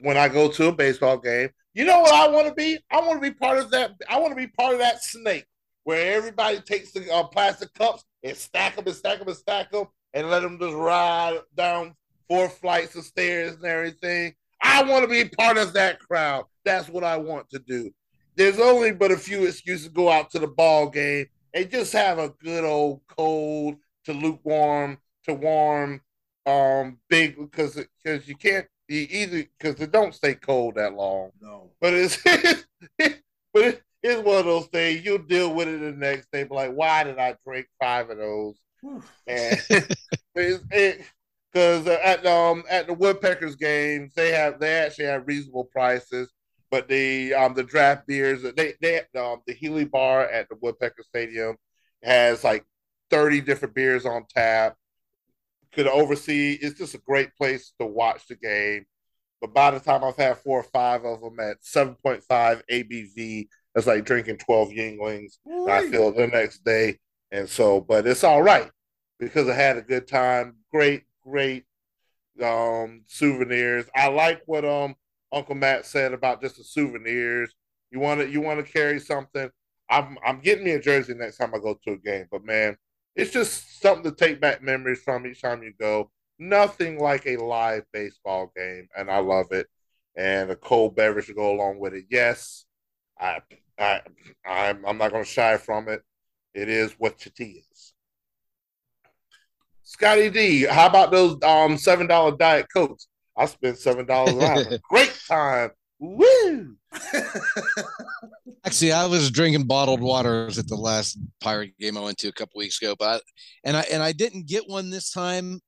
When I go to a baseball game, you know what I want to be? I want to be part of that. I want to be part of that snake where everybody takes the uh, plastic cups and stack them and stack them and stack them and let them just ride down four flights of stairs and everything. I want to be part of that crowd. That's what I want to do. There's only but a few excuses to go out to the ball game and just have a good old cold to lukewarm to warm um big because because you can't you either because it don't stay cold that long No. but it's <laughs> but it, it's one of those things you'll deal with it the next day. But like, why did I drink five of those? And because <laughs> it, uh, at um at the Woodpeckers games, they have they actually have reasonable prices. But the um the draft beers that they they um the Healy Bar at the Woodpecker Stadium has like thirty different beers on tap. Could oversee. It's just a great place to watch the game. But by the time I've had four or five of them at 7.5 ABV, it's like drinking 12 Yuenglings. I feel the next day. And so, but it's all right because I had a good time. Great, great um souvenirs. I like what um Uncle Matt said about just the souvenirs. You want to you want to carry something. I'm I'm getting me a jersey next time I go to a game. But man, it's just something to take back memories from each time you go. Nothing like a live baseball game, and I love it. And a cold beverage to go along with it. Yes, I I I'm, I'm not going to shy from it. It is what it is. Scotty D, how about those um seven dollar diet cokes? I spent seven dollars and I had a great time. Woo! <laughs> Actually, I was drinking bottled waters at the last pirate game I went to a couple weeks ago, but I, and I and I didn't get one this time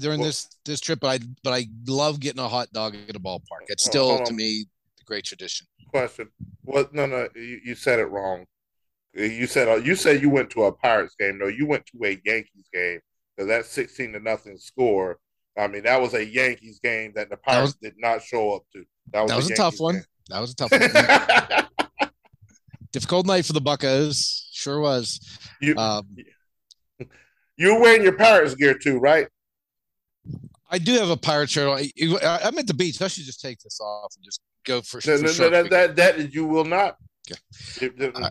during Well- this this trip. But I but I love getting a hot dog at a ballpark. It's Oh, still to me the great tradition. Question. What? No, no. You, you said it wrong. You said uh, you said you went to a Pirates game. No, you went to a Yankees game because that sixteen to nothing score. I mean, that was a Yankees game that the Pirates did not show up to. That was, That was a tough one. That was a tough one. <laughs> Difficult night for the Buccos. Sure was. you Um, <laughs> you were wearing your Pirates gear too, right? I do have a pirate shirt. I- I'm at the beach. I should just take this off and just go for, No, for no, no, that, that that you will not. Okay. It- Uh,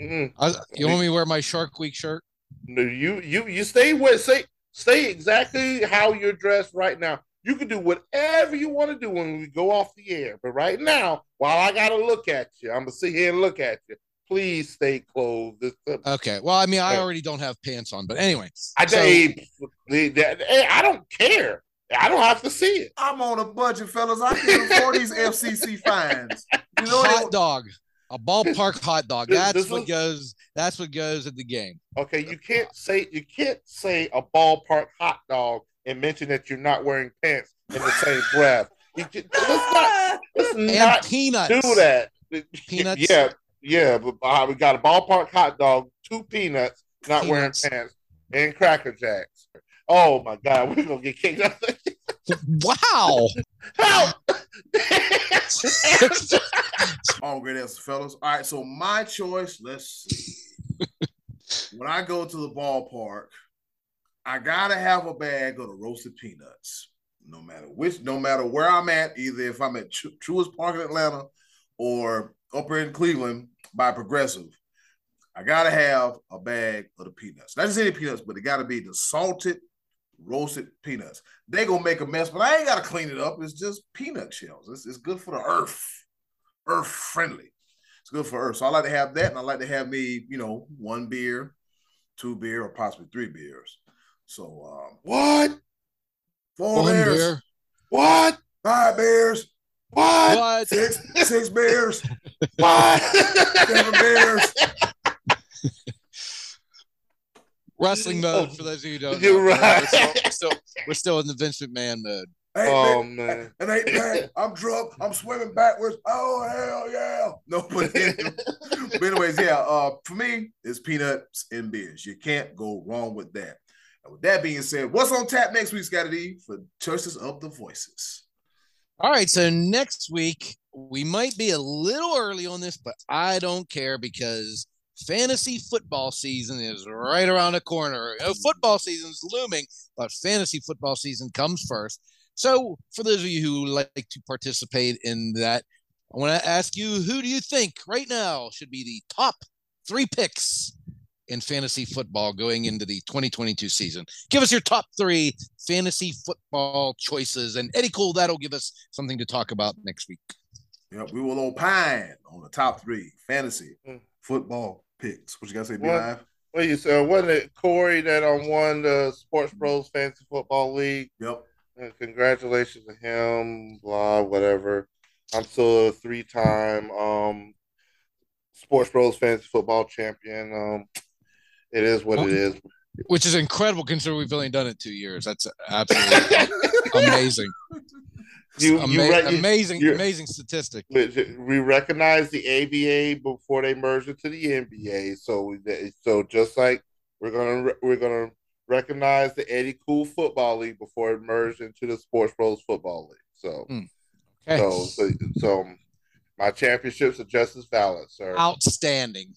mm. I- you want me to wear my Shark Week shirt? No, you you you stay with stay stay exactly how you're dressed right now. You can do whatever you want to do when we go off the air. But right now, while I gotta look at you, I'm gonna sit here and look at you. Please stay clothed. Okay. Well, I mean, I already don't have pants on, but anyway. I so- hey, the- the- hey, I don't care. I don't have to see it. I'm on a budget, fellas. I can afford these FCC fines. You know hot dog, a ballpark hot dog. That's this what was- goes. That's what goes at the game. Okay, you can't say you can't say a ballpark hot dog and mention that you're not wearing pants in the same <laughs> breath. You just, let's not, let's And not peanuts. do that. Peanuts? Yeah, yeah. But uh, we got a ballpark hot dog, two peanuts, not Peanuts. wearing pants, and Cracker Jacks. Oh my God, we're gonna get kicked out. Wow. <laughs> Help! All great answers, fellas. All right, so my choice, let's see. When I go to the ballpark, I gotta have a bag of the roasted peanuts. No matter which, no matter where I'm at, either if I'm at Tru- Truist Park in Atlanta or up in Cleveland by Progressive, I gotta have a bag of the peanuts. Not just any peanuts, but it gotta be the salted, roasted peanuts. They gonna make a mess, but I ain't gotta clean it up. It's just peanut shells. It's, it's good for the earth, earth friendly. It's good for earth. So I like to have that, and I like to have me, you know, one beer, two beer, or possibly three beers. So um, what? four One beers, beer. What? five beers, What? What? six six beers, <laughs> What? seven beers. Wrestling mode for those of you who don't know. You're right. We're still, we're still, we're still in the Vince McMahon mode. Hey, oh man, man. It ain't bad. <laughs> I'm drunk. I'm swimming backwards. Oh hell yeah! No, <laughs> but, but anyways, yeah. Uh, for me, it's peanuts and beers. You can't go wrong with that. And with that being said, what's on tap next week, Scotty D, for choices of the voices? All right, so next week we might be a little early on this, but I don't care because fantasy football season is right around the corner. You know, football season's looming, but fantasy football season comes first. So, for those of you who like to participate in that, I want to ask you who do you think right now should be the top three picks in fantasy football going into the 2022 season? Give us your top three fantasy football choices. And Eddie Cool, that'll give us something to talk about next week. Yep, we will opine on the top three fantasy Mm. football picks. What you gotta say, B What? Live? What you said? Wasn't it Corey that um, won the Sports Bros Fantasy Football League? Yep. Congratulations to him. Blah, whatever. I'm still a three-time um, Sports Bros Fantasy Football champion. Um, it is what it is. Which is incredible considering we've only done it two years. That's absolutely <laughs> amazing. You, Ama- you, amazing, amazing statistic. we recognize the ABA before they merged into the NBA. So we, so just like we're gonna we're gonna recognize the Eddie Cool Football League before it merged into the Sports Bros Football League. So hmm. Okay. so so, so um, my championships are just as valid, sir. Outstanding.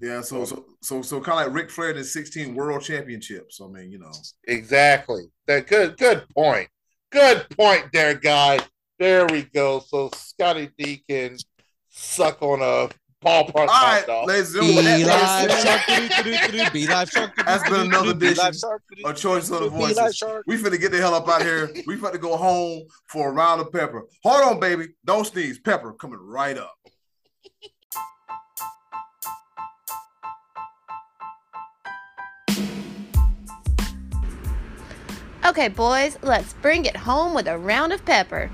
Yeah, so so so so kind of like Ric Flair in his 16 world championships. I mean, you know. Exactly. That good good point. Good point there, guy. There we go. So Scotty D can suck on a ballpark All hot right, dog. ladies and Be gentlemen, live shark. Be live shark That's been another Be edition shark a choice of the voices. We finna get the hell up out here. We finna go home for a round of pepper. Hold on, baby. Don't sneeze. Pepper coming right up. Okay, boys, let's bring it home with a round of pepper.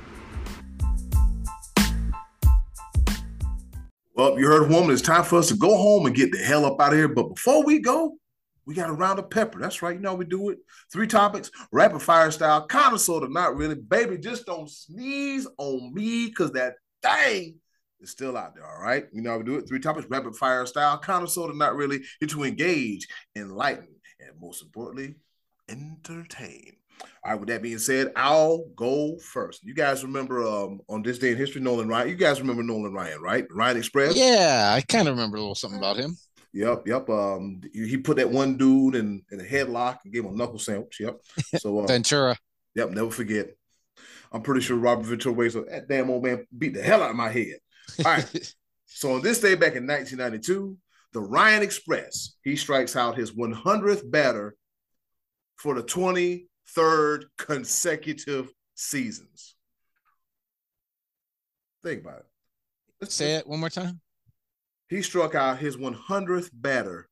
Well, you heard a woman. It's time for us to go home and get the hell up out of here. But before we go, we got a round of pepper. That's right. You know we do it. Three topics, rapid fire style, kind of sort of not really. Baby, just don't sneeze on me because that thing is still out there. All right. You know how we do it. Three topics, rapid fire style, kind of sort of not really. Here to engage, enlighten, and most importantly, entertain. All right, with that being said, I'll go first. You guys remember um, on this day in history, Nolan Ryan? You guys remember Nolan Ryan, right? Ryan Express? Yeah, I kind of remember a little something about him. Yep, yep. Um, he put that one dude in, in a headlock and gave him a knuckle sandwich. Yep. <laughs> So, uh, Ventura. yep, never forget. I'm pretty sure Robin Ventura waits. So that damn old man beat the hell out of my head. All right. <laughs> so on this day back in 1992, the Ryan Express he strikes out his 100th batter for the 23rd consecutive seasons. Think about it. Let's Say it one more time. he struck out his 100th batter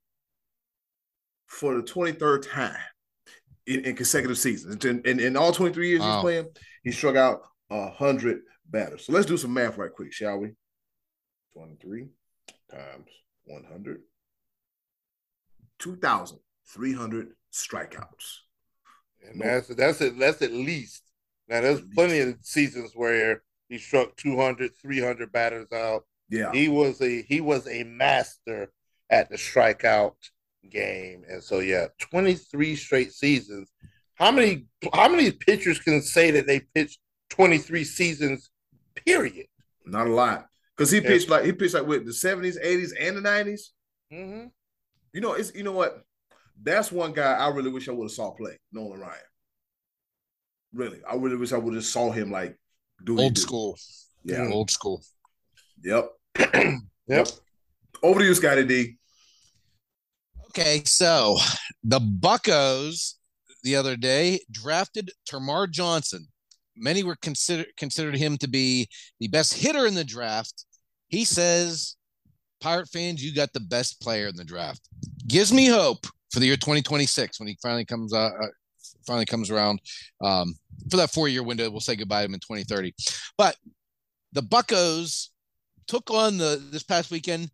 for the 23rd time in, in consecutive seasons. In, in, in all 23 years Wow. he's playing, he struck out 100 batters. So let's do some math right quick, shall we? 23 times 100. 2,300 strikeouts. And that's that's it. That's at least. Now there's plenty of seasons where he struck 200, 300 batters out. Yeah. He was a he was a master at the strikeout game, and so yeah, 23 straight seasons. How many how many pitchers can say that they pitched 23 seasons? Period. Not a lot. Because he Yeah. pitched like he pitched like with the 70s, 80s, and the 90s. Mm-hmm. You know, it's you know what? That's one guy I really wish I would have saw play, Nolan Ryan. Really. I really wish I would have saw him like do what he Old do. school. Yeah. Old school. Yep. <clears throat> Yep. Over to you, Scotty D. Okay, so the Buckos the other day drafted Termarr Johnson. Many were consider considered him to be the best hitter in the draft. He says, "Pirate fans, you got the best player in the draft." Gives me hope for the year 2026 when he finally comes uh, uh, finally comes around um, for that four year window. We'll say goodbye to him in 2030. But the Buckos took on the this past weekend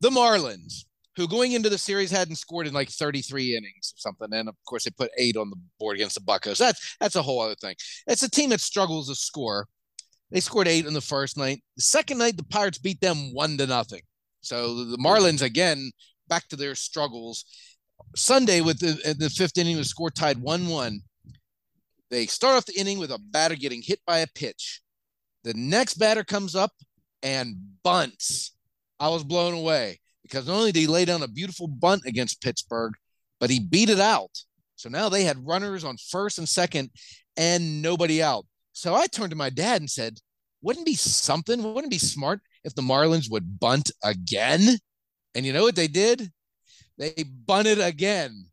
the Marlins who going into the series hadn't scored in like 33 innings or something. And of course, they put eight on the board against the Buckos. That's that's a whole other thing. It's a team that struggles to score. They scored eight in the first night. The second night, the Pirates beat them one to nothing. So the Marlins again back to their struggles. Sunday with the the fifth inning, the score tied one one. They start off the inning with a batter getting hit by a pitch. The next batter comes up and bunts. I was blown away because not only did he lay down a beautiful bunt against Pittsburgh, but he beat it out. So now they had runners on first and second and nobody out. So I turned to my dad and said, wouldn't be something? Wouldn't be smart if the Marlins would bunt again? And you know what they did? They bunted again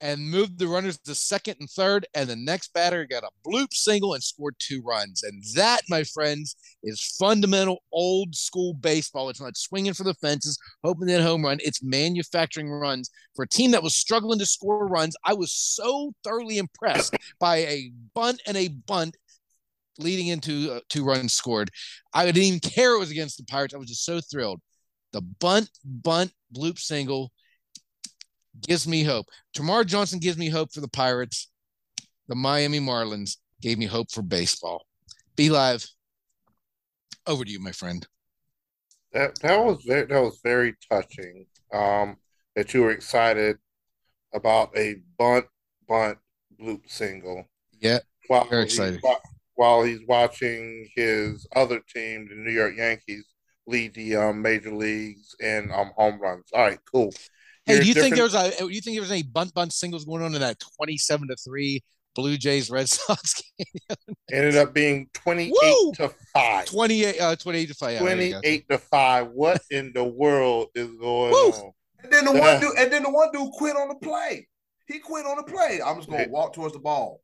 and moved the runners to second and third. And the next batter got a bloop single and scored two runs. And that, my friends, is fundamental old school baseball. It's not swinging for the fences, hoping that home run. It's manufacturing runs for a team that was struggling to score runs. I was so thoroughly impressed by a bunt and a bunt leading into uh, two runs scored. I didn't even care it was against the Pirates. I was just so thrilled. The bunt, bunt, bloop single gives me hope. Termarr Johnson gives me hope for the Pirates. The Miami Marlins gave me hope for baseball. Be live. Over to you, my friend. That that was very that was very touching. Um, that you were excited about a bunt bunt bloop single. Yeah, while very excited. while he's watching his other team, the New York Yankees, lead the um, major leagues in um, home runs. All right, cool. Hey, Here's do you think there was a? Do you think there was any bunt bunt singles going on in that twenty-seven to three Blue Jays Red <laughs> Sox game? ended up being twenty Woo! to five? 28, uh, 28 to five. Yeah, there you go. 28 to 5. What <laughs> in the world is going Woo! on? And then the Yeah. one dude, and then the one dude quit on the play. He quit on the play. I'm just gonna walk towards the ball.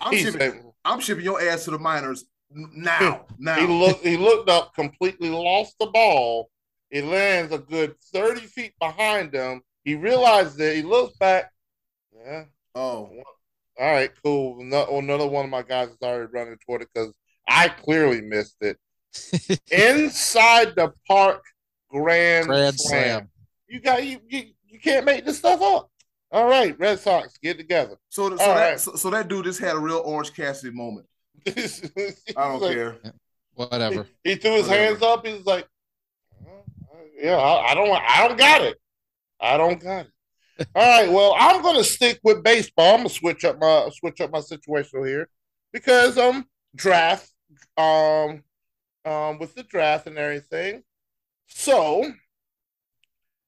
I'm shipping, said- I'm shipping your ass to the minors now. <laughs> Now. he looked he looked up, completely lost the ball. It lands a good 30 feet behind him. He realizes it. He looks back. Yeah. oh, All right, cool. No, another one of my guys is already running toward it because I clearly missed it. <laughs> Inside the park grand, Grand slam. slam. You got you, you you can't make this stuff up. All right, Red Sox, get together. so so that right. so, so that dude just had a real Orange Cassidy moment. <laughs> I don't Like, care. Whatever. He threw his Whatever. hands up. He was like, "Yeah, I, I don't, I don't got it. I don't got it." All right, well, I'm gonna stick with baseball. I'm gonna switch up my switch up my situation here because um draft um um with the draft and everything. So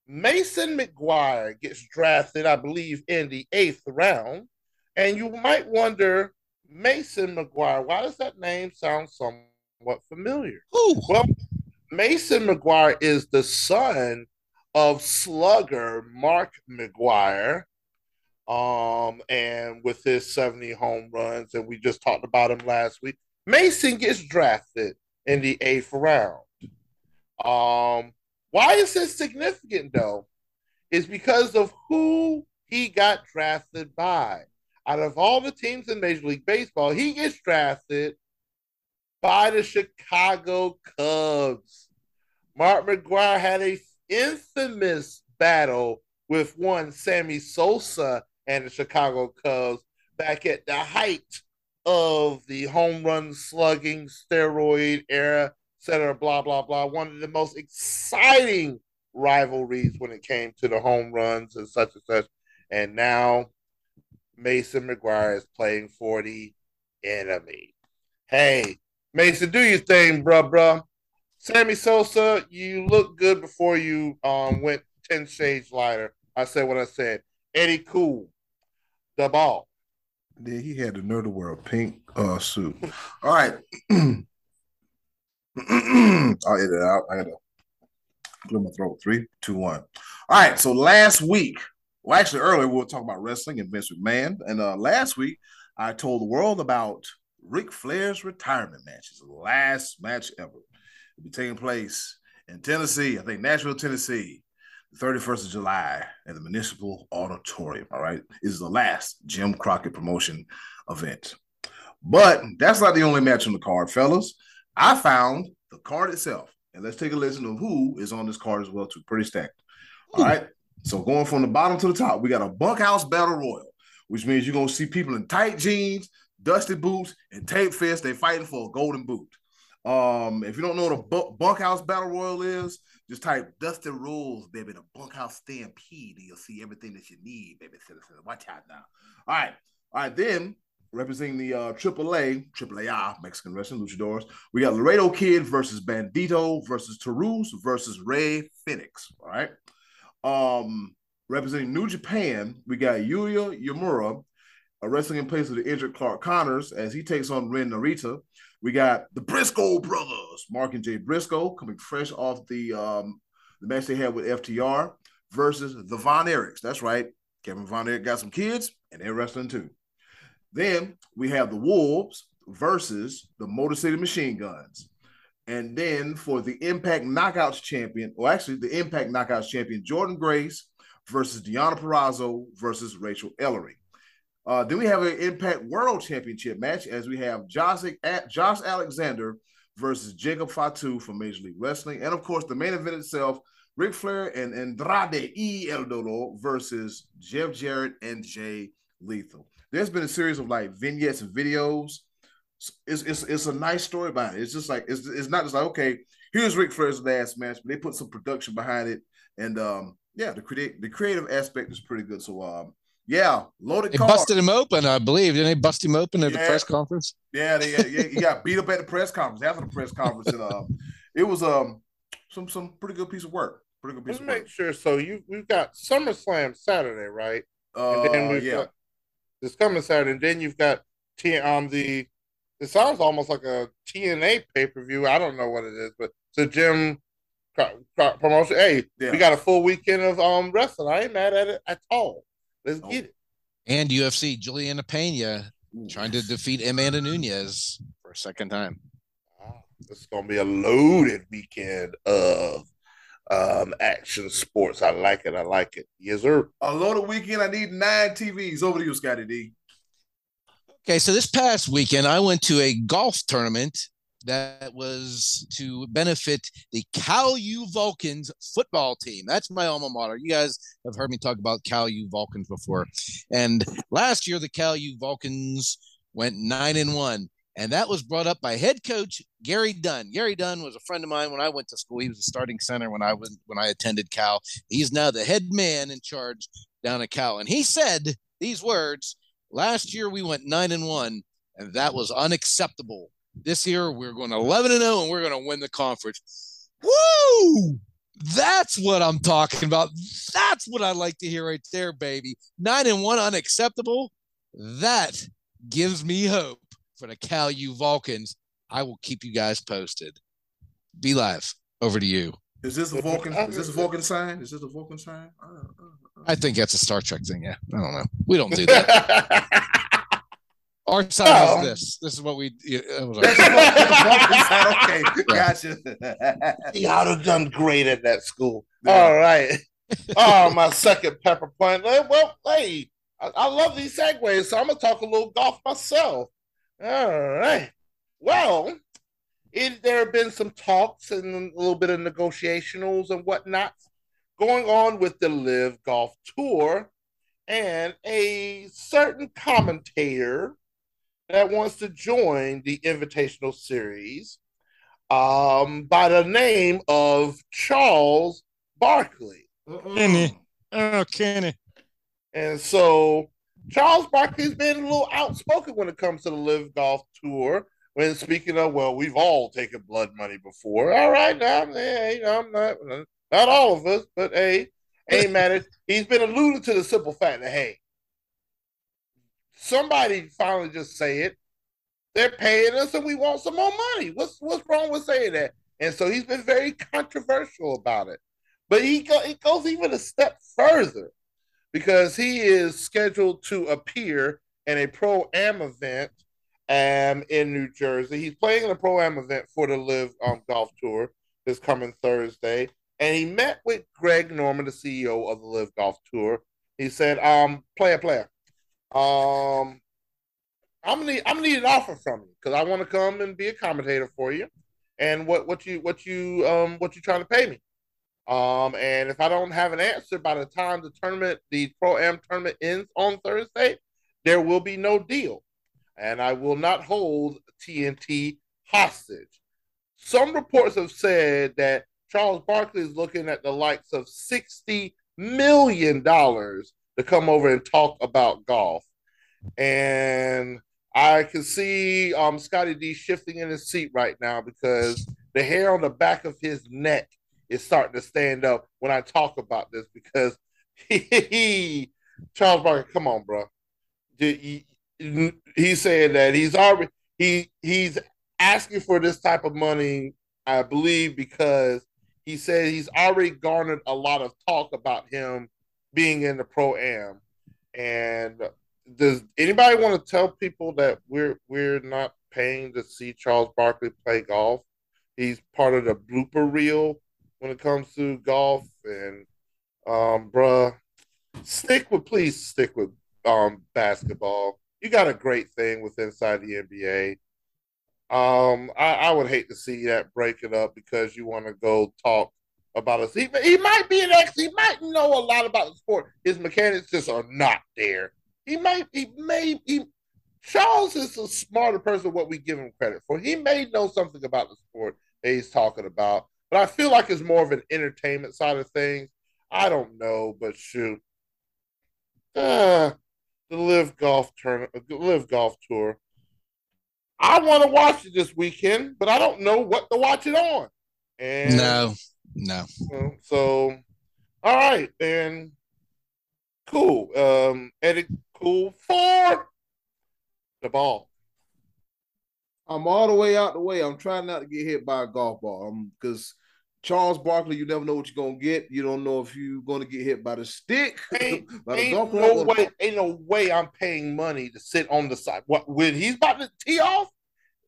Mason McGwire gets drafted, I believe, in the eighth round, and you might wonder, Mason McGwire, why does that name sound somewhat familiar? Ooh. Well, Mason McGwire is the son of slugger Mark McGwire. Um, and with his 70 home runs, and we just talked about him last week. Mason gets drafted in the eighth round. Um, why is this significant though? Is because of who he got drafted by. Out of all the teams in Major League Baseball, he gets drafted by the Chicago Cubs. Mark McGwire had a infamous battle with one Sammy Sosa and the Chicago Cubs back at the height of the home run slugging steroid era, et cetera, blah, blah, blah. One of the most exciting rivalries when it came to the home runs and such and such. And now Mason McGwire is playing for the enemy. Hey, Mason, do your thing, bruh, bruh. Sammy Sosa, you look good before you um went 10 shades lighter. I said what I said. Eddie Cool, the ball. Yeah, he had the nerve to wear a pink uh, suit. All right. <clears throat> I'll edit it out. I gotta clear my throat. Three, two, one. All right. So last week, well, actually earlier we were talking about wrestling and Vince McMahon. And uh last week I told the world about Ric Flair's retirement match. The last match ever. It'll be taking place in Tennessee, I think Nashville, Tennessee, the 31st of July at the Municipal Auditorium. All right. This is the last Jim Crockett promotion event. But that's not the only match on the card, fellas. I found the card itself. And let's take a listen to who is on this card as well, too. Pretty stacked. All right. So going from the bottom to the top, we got a bunkhouse battle royal, which means you're gonna see people in tight jeans, dusty boots, and tape fists. They fighting for a golden boot. Um, if you don't know what a bu- bunkhouse battle royal is, just type Dusty Rhodes, baby, the bunkhouse stampede, and you'll see everything that you need, baby. Citizen. Watch out now. All right, all right. Then representing the uh, AAA, AAA Mexican Wrestling Luchadors, we got Laredo Kid versus Bandido versus Taurus versus Rey Fenix. All right. Um, representing New Japan, we got Yuya Uemura wrestling in place of the injured Clark Connors as he takes on Ren Narita. We got the Briscoe brothers, Mark and Jay Briscoe, coming fresh off the um, the match they had with FTR versus the Von Erichs. That's right. Kevin Von Erich got some kids, and they're wrestling too. Then we have the Wolves versus the Motor City Machine Guns. And then for the Impact Knockouts champion, or actually the Impact Knockouts champion, Jordynne Grace versus Deonna Purrazzo versus Rachael Ellering. Uh, then we have an Impact World Championship match as we have Josh, Josh Alexander versus Jacob Fatu from Major League Wrestling. And of course, the main event itself, Ric Flair and Andrade E. El Dolo versus Jeff Jarrett and Jay Lethal. There's been a series of like vignettes and videos. It's, it's, it's a nice story behind it. It's just like, it's, it's not just like, okay, here's Ric Flair's last match, but they put some production behind it. And um, yeah, the, creative the creative aspect is pretty good. So um, yeah, loaded. They busted him open, I believe. Didn't they bust him open at yeah. the press conference? Yeah, they, yeah, he got beat up at the press conference after the press conference, and um, it was um some some pretty good piece of work. Pretty good piece Let's of make work. sure. So you we've got SummerSlam Saturday, right? Uh, and then we've yeah, got this coming Saturday, and then you've got T um the. It sounds almost like a TNA pay per view. I don't know what it is, but it's a gym promotion. Hey, Yeah. we got a full weekend of um wrestling. I ain't mad at it at all. Let's Oh. get it. And UFC, Julianna Peña trying to defeat Amanda Nunes for a second time. Wow. It's gonna be a loaded weekend of um action sports. I like it. I like it. Yes, sir. a loaded weekend. I need nine TVs. Over to you, Scotty D. Okay, so this past weekend, I went to a golf tournament that was to benefit the Cal U Vulcans football team. That's my alma mater. You guys have heard me talk about Cal U Vulcans before. And last year, the Cal U Vulcans went nine and one. And that was brought up by head coach Gary Dunn. Gary Dunn was a friend of mine when I went to school. He was a starting center when I was when I attended Cal. He's now the head man in charge down at Cal. And he said these words last year we went nine and one, and that was unacceptable. This year we're going 11 and 0 and we're going to win the conference. Woo! That's what I'm talking about. That's what I like to hear right there, baby. Nine and one unacceptable. That gives me hope for the Cal U Vulcans. I will keep you guys posted. Be live. Over to you. Is this a Vulcan? Is this a Vulcan sign? Is this a Vulcan sign? I think that's a Star Trek thing. Yeah, I don't know. We don't do that. <laughs> Our side Oh. is this. This is what we. yeah, that was our- That's a Vulcan sign. Okay, gotcha. He ought have done great at that school. Yeah. All right. Oh, my second pepper point. Eh, Well, hey, I, I love these segues, so I'm gonna talk a little golf myself. All right. Well, it, there have been some talks and a little bit of negotiationals and whatnot going on with the LIV Golf Tour, and a certain commentator that wants to join the Invitational Series um, by the name of Charles Barkley. Kenny. Oh, Kenny. And so Charles Barkley's been a little outspoken when it comes to the LIV Golf Tour. When speaking of, well, we've all taken blood money before. All right, now, yeah, you know, I'm not, not all of us, but hey, ain't matter. He's been alluding to the simple fact that hey, somebody finally just say it. They're paying us, and we want some more money. What's what's wrong with saying that? And so he's been very controversial about it. But he go, he goes even a step further because he is scheduled to appear in a pro am event um, in New Jersey. He's playing in a pro am event for the LIV um, Golf Tour this coming Thursday, and he met with Greg Norman, the CEO of the LIV Golf Tour. He said, "Um, player, player, um, I'm gonna need, I'm gonna need an offer from you because I want to come and be a commentator for you. And what what you what you um what you trying to pay me? Um, and if I don't have an answer by the time the tournament, the pro am tournament ends on Thursday, there will be no deal, and I will not hold TNT hostage. Some reports have said that Charles Barkley is looking at the likes of sixty million dollars to come over and talk about golf, and I can see um, Scotty D shifting in his seat right now because the hair on the back of his neck is starting to stand up when I talk about this because <laughs> he, Charles Barker, come on, bro. He, saying that he's already he he's asking for this type of money, I believe, because he said he's already garnered a lot of talk about him being in the pro am, and does anybody want to tell people that we're we're not paying to see Charles Barkley play golf? He's part of the blooper reel when it comes to golf, and um, bruh, stick with please stick with um basketball. You got a great thing with inside the NBA. Um, I, I would hate to see that break it up because you want to go talk about us. He, he might be an ex. He might know a lot about the sport. His mechanics just are not there. He might, he may, he, Charles is a smarter person what we give him credit for. He may know something about the sport that he's talking about, but I feel like it's more of an entertainment side of things. I don't know, but shoot. Uh, the LIV golf tournament, LIV golf tour. I want to watch it this weekend, but I don't know what to watch it on. And no, no. So, all right, and cool. Um, Eddie cool for the ball. I'm all the way out the way. I'm trying not to get hit by a golf ball because Charles Barkley, you never know what you're gonna get. You don't know if you're gonna get hit by the stick. <laughs> Ain't, ain't no way, ain't no way I'm paying money to sit on the side. What when he's about to tee off?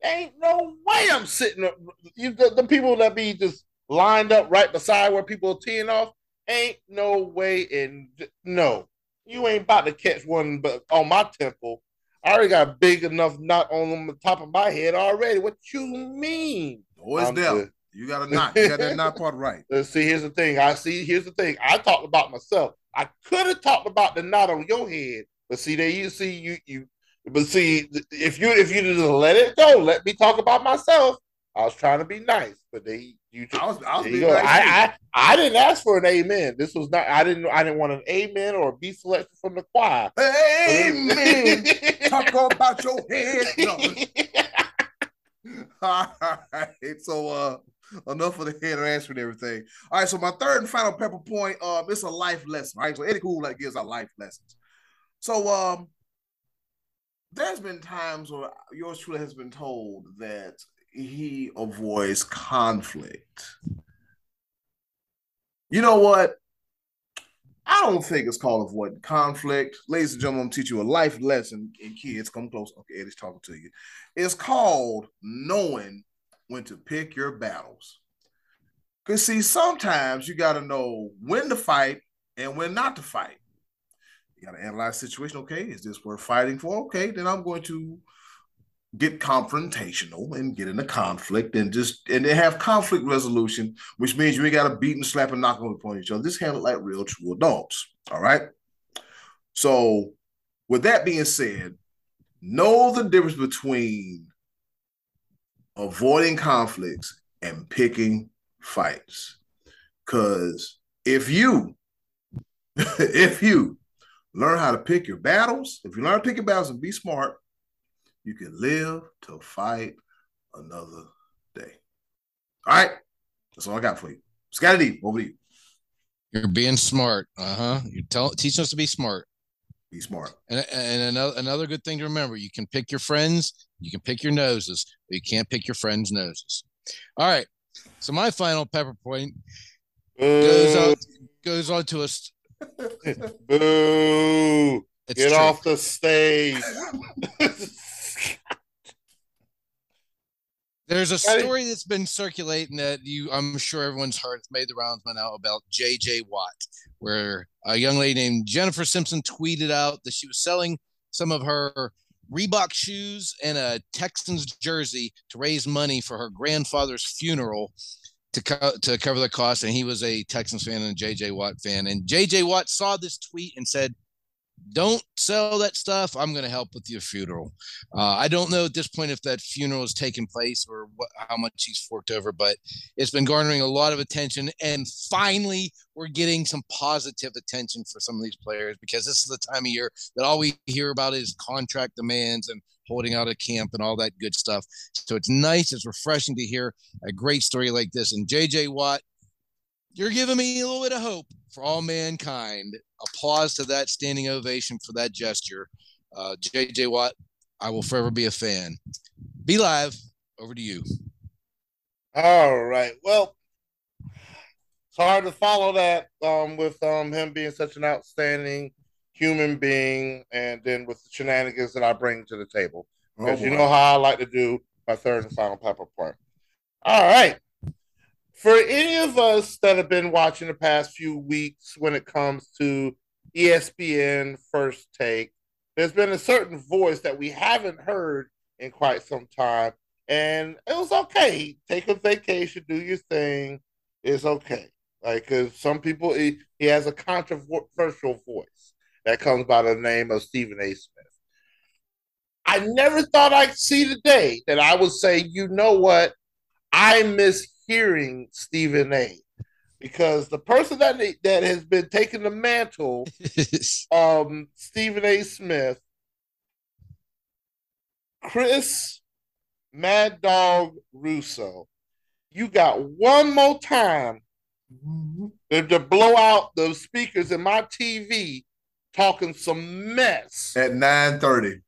Ain't no way I'm sitting. Up. You the, the people that be just lined up right beside where people are teeing off. Ain't no way in no you ain't about to catch one but on my temple. I already got a big enough knot on the top of my head already. What you mean? Always there. You got a knot. You got that knot part right. Let's <laughs> see. Here's the thing. I see. Here's the thing. I talked about myself. I could have talked about the knot on your head, but see, there you see you you. But see, if you if you just let it go, let me talk about myself. I was trying to be nice, but they you. I was, I was being nice I, I, I didn't ask for an amen. This was not. I didn't. I didn't want an amen or a B selection from the choir. Amen. Talk about your head. No. <laughs> All right. So uh enough of the head answer and everything. All right. So my third and final pepper point, um, it's a life lesson. Right. So Eddie Cool like gives our life lessons. So um there's been times where yours truly has been told that he avoids conflict. You know what? I don't think it's called avoiding conflict. Ladies and gentlemen, I'm teaching you a life lesson. And kids, come close. Okay, Eddie's talking to you. It's called knowing when to pick your battles. Because, see, sometimes you got to know when to fight and when not to fight. You got to analyze the situation. Okay, is this worth fighting for? Okay, then I'm going to get confrontational and get into conflict and just and they have conflict resolution, which means you ain't got to beat and slap and knock upon each other. Just handle like real true adults. All right. So, with that being said, know the difference between avoiding conflicts and picking fights. Because if you, <laughs> if you learn how to pick your battles, if you learn to pick your battles and be smart, you can live to fight another day. All right. That's all I got for you. Scotty D, over to you. You're being smart. Uh huh. You're telling teaching us to be smart. Be smart. And, and another another good thing to remember: you can pick your friends, you can pick your noses, but you can't pick your friends' noses. All right. So my final pepper point goes Boo. out goes on to us. Boo. It's Get true. off the stage. <laughs> There's a story that's been circulating that you, I'm sure everyone's heard. It's made the rounds by now about JJ Watt, where a young lady named Jennifer Simpson tweeted out that she was selling some of her Reebok shoes and a Texans jersey to raise money for her grandfather's funeral to co- to cover the cost. And he was a Texans fan and a JJ Watt fan. And JJ Watt saw this tweet and said, don't sell that stuff. I'm going to help with your funeral. Uh, I don't know at this point if that funeral is taking place or what, how much he's forked over, but it's been garnering a lot of attention. And finally, we're getting some positive attention for some of these players because this is the time of year that all we hear about is contract demands and holding out a camp and all that good stuff. So it's nice, it's refreshing to hear a great story like this. And JJ Watt, you're giving me a little bit of hope for all mankind. Applause to that standing ovation for that gesture. Uh, JJ Watt, I will forever be a fan. Be live. Over to you. All right. Well, it's hard to follow that um, with um, him being such an outstanding human being, and then with the shenanigans that I bring to the table. Oh, Because you know how I like to do my third and final pepper point. All right. For any of us that have been watching the past few weeks when it comes to ESPN First Take, there's been a certain voice that we haven't heard in quite some time. And it was okay. Take a vacation, do your thing. It's okay. Like, cause some people, he, he has a controversial voice that comes by the name of Stephen A. Smith. I never thought I'd see the day that I would say, you know what? I miss hearing Stephen A. Because the person that that has been taking the mantle, <laughs> um, Stephen A. Smith, Chris Mad Dog Russo, you got one more time to, to blow out the speakers in my TV talking some mess. At 9:30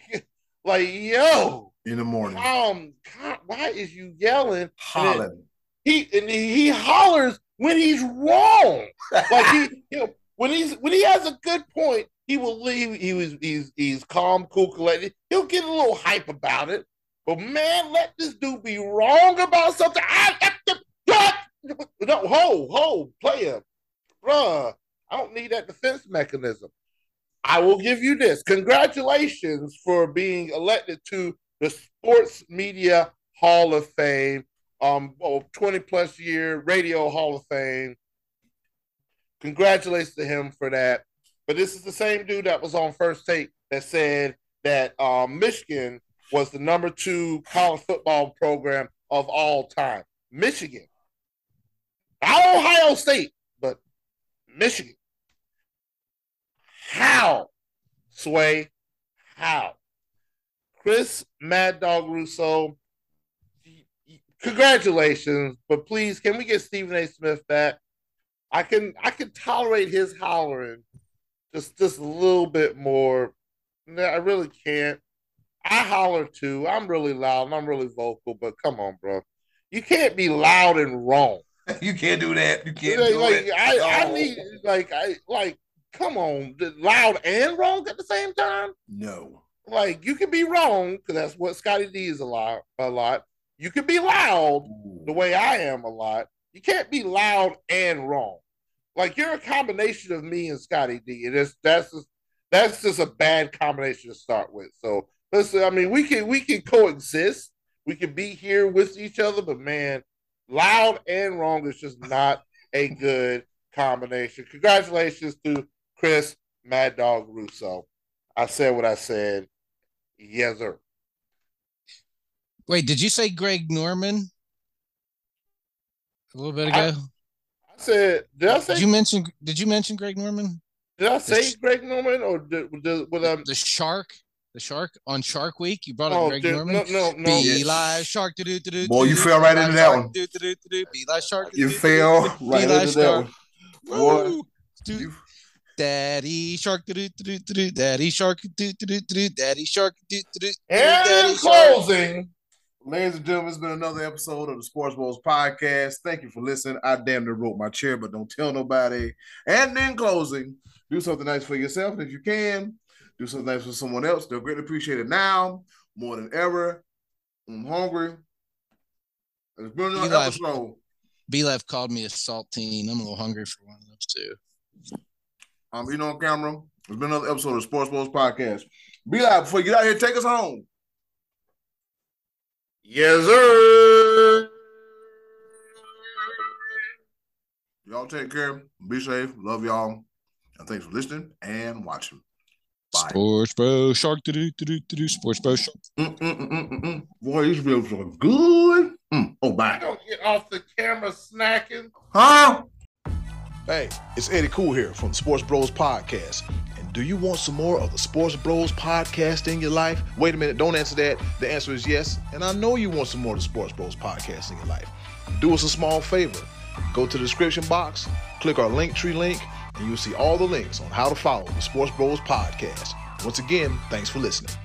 <laughs> like, yo, in the morning. um, God, why is you yelling? Hollering. He and he, hollers when he's wrong. Like he, you know, when he's when he has a good point, he will leave. He was he's he's calm, cool, collected. He'll get a little hype about it. But man, let this dude be wrong about something. I, I, no, ho, ho, player, bruh. I don't need that defense mechanism. I will give you this. Congratulations for being elected to the Sports Media Hall of Fame, um, oh, 20 plus year Radio Hall of Fame. Congratulations to him for that. But this is the same dude that was on First Take that said that um, Michigan was the number two college football program of all time. Michigan. Not Ohio State, but Michigan. How? Sway, how? Chris Mad Dog Russo, congratulations, but please, can we get Stephen A. Smith back? I can I can tolerate his hollering just just a little bit more. No, I really can't. I holler too. I'm really loud and I'm really vocal, but come on, bro. You can't be loud and wrong. <laughs> You can't do that. You can't Like, do like, it. I, I need like I like come on, loud and wrong at the same time. No. Like you can be wrong because that's what Scotty D is a lot. A lot. You can be loud the way I am a lot. You can't be loud and wrong. Like you're a combination of me and Scotty D. And it's that's just that's just a bad combination to start with. So listen, I mean, we can we can coexist. We can be here with each other, but man, loud and wrong is just not a good combination. Congratulations to Chris Mad Dog Russo. I said what I said. Yes, sir. Wait, did you say Greg Norman a little bit ago? I said, did I say Did you mention? Did you mention Greg Norman? did I say Sh- Greg Norman or did, did, was I, The shark, the shark on Shark Week. You brought up oh, Greg did- Norman. no, no, no. Be Yes. live shark. Do do do do. Boy, you fell right into that one. Do do do do. Be live shark. You fell right into that one. Boy, Woo! Do- you- Daddy shark. Do do do do do. Daddy shark. Do do do do. Daddy shark. Do do do. And in closing, Ladies and gentlemen, it's been another episode of the Sports Bros podcast. Thank you for listening. I damn near broke my chair, but don't tell nobody. And in closing, do something nice for yourself. And if you can, do something nice for someone else. They'll greatly appreciate it now more than ever. I'm hungry. It's been another episode. B called me a saltine. I'm a little hungry for one of those too. Um, I'm eating on camera. It's been another episode of Sports Bros podcast. Be like, before you get out here, take us home. yes, sir. Y'all take care. Be safe. Love y'all. And thanks for listening and watching. Bye. Sports Bro Shark. Do do do do do. Sports Bro Shark. Mm-mm-mm-mm-mm. Boy, these ribs are good. Mm. Oh, I bye. don't get off the camera snacking. Huh? Hey, it's Eddie Cool here from the Sports Bros Podcast. And do you want some more of the Sports Bros Podcast in your life? Wait a minute, don't answer that. The answer is yes. And I know you want some more of the Sports Bros Podcast in your life. Do us a small favor. Go to the description box, click our link tree link, and you'll see all the links on how to follow the Sports Bros Podcast. Once again, thanks for listening.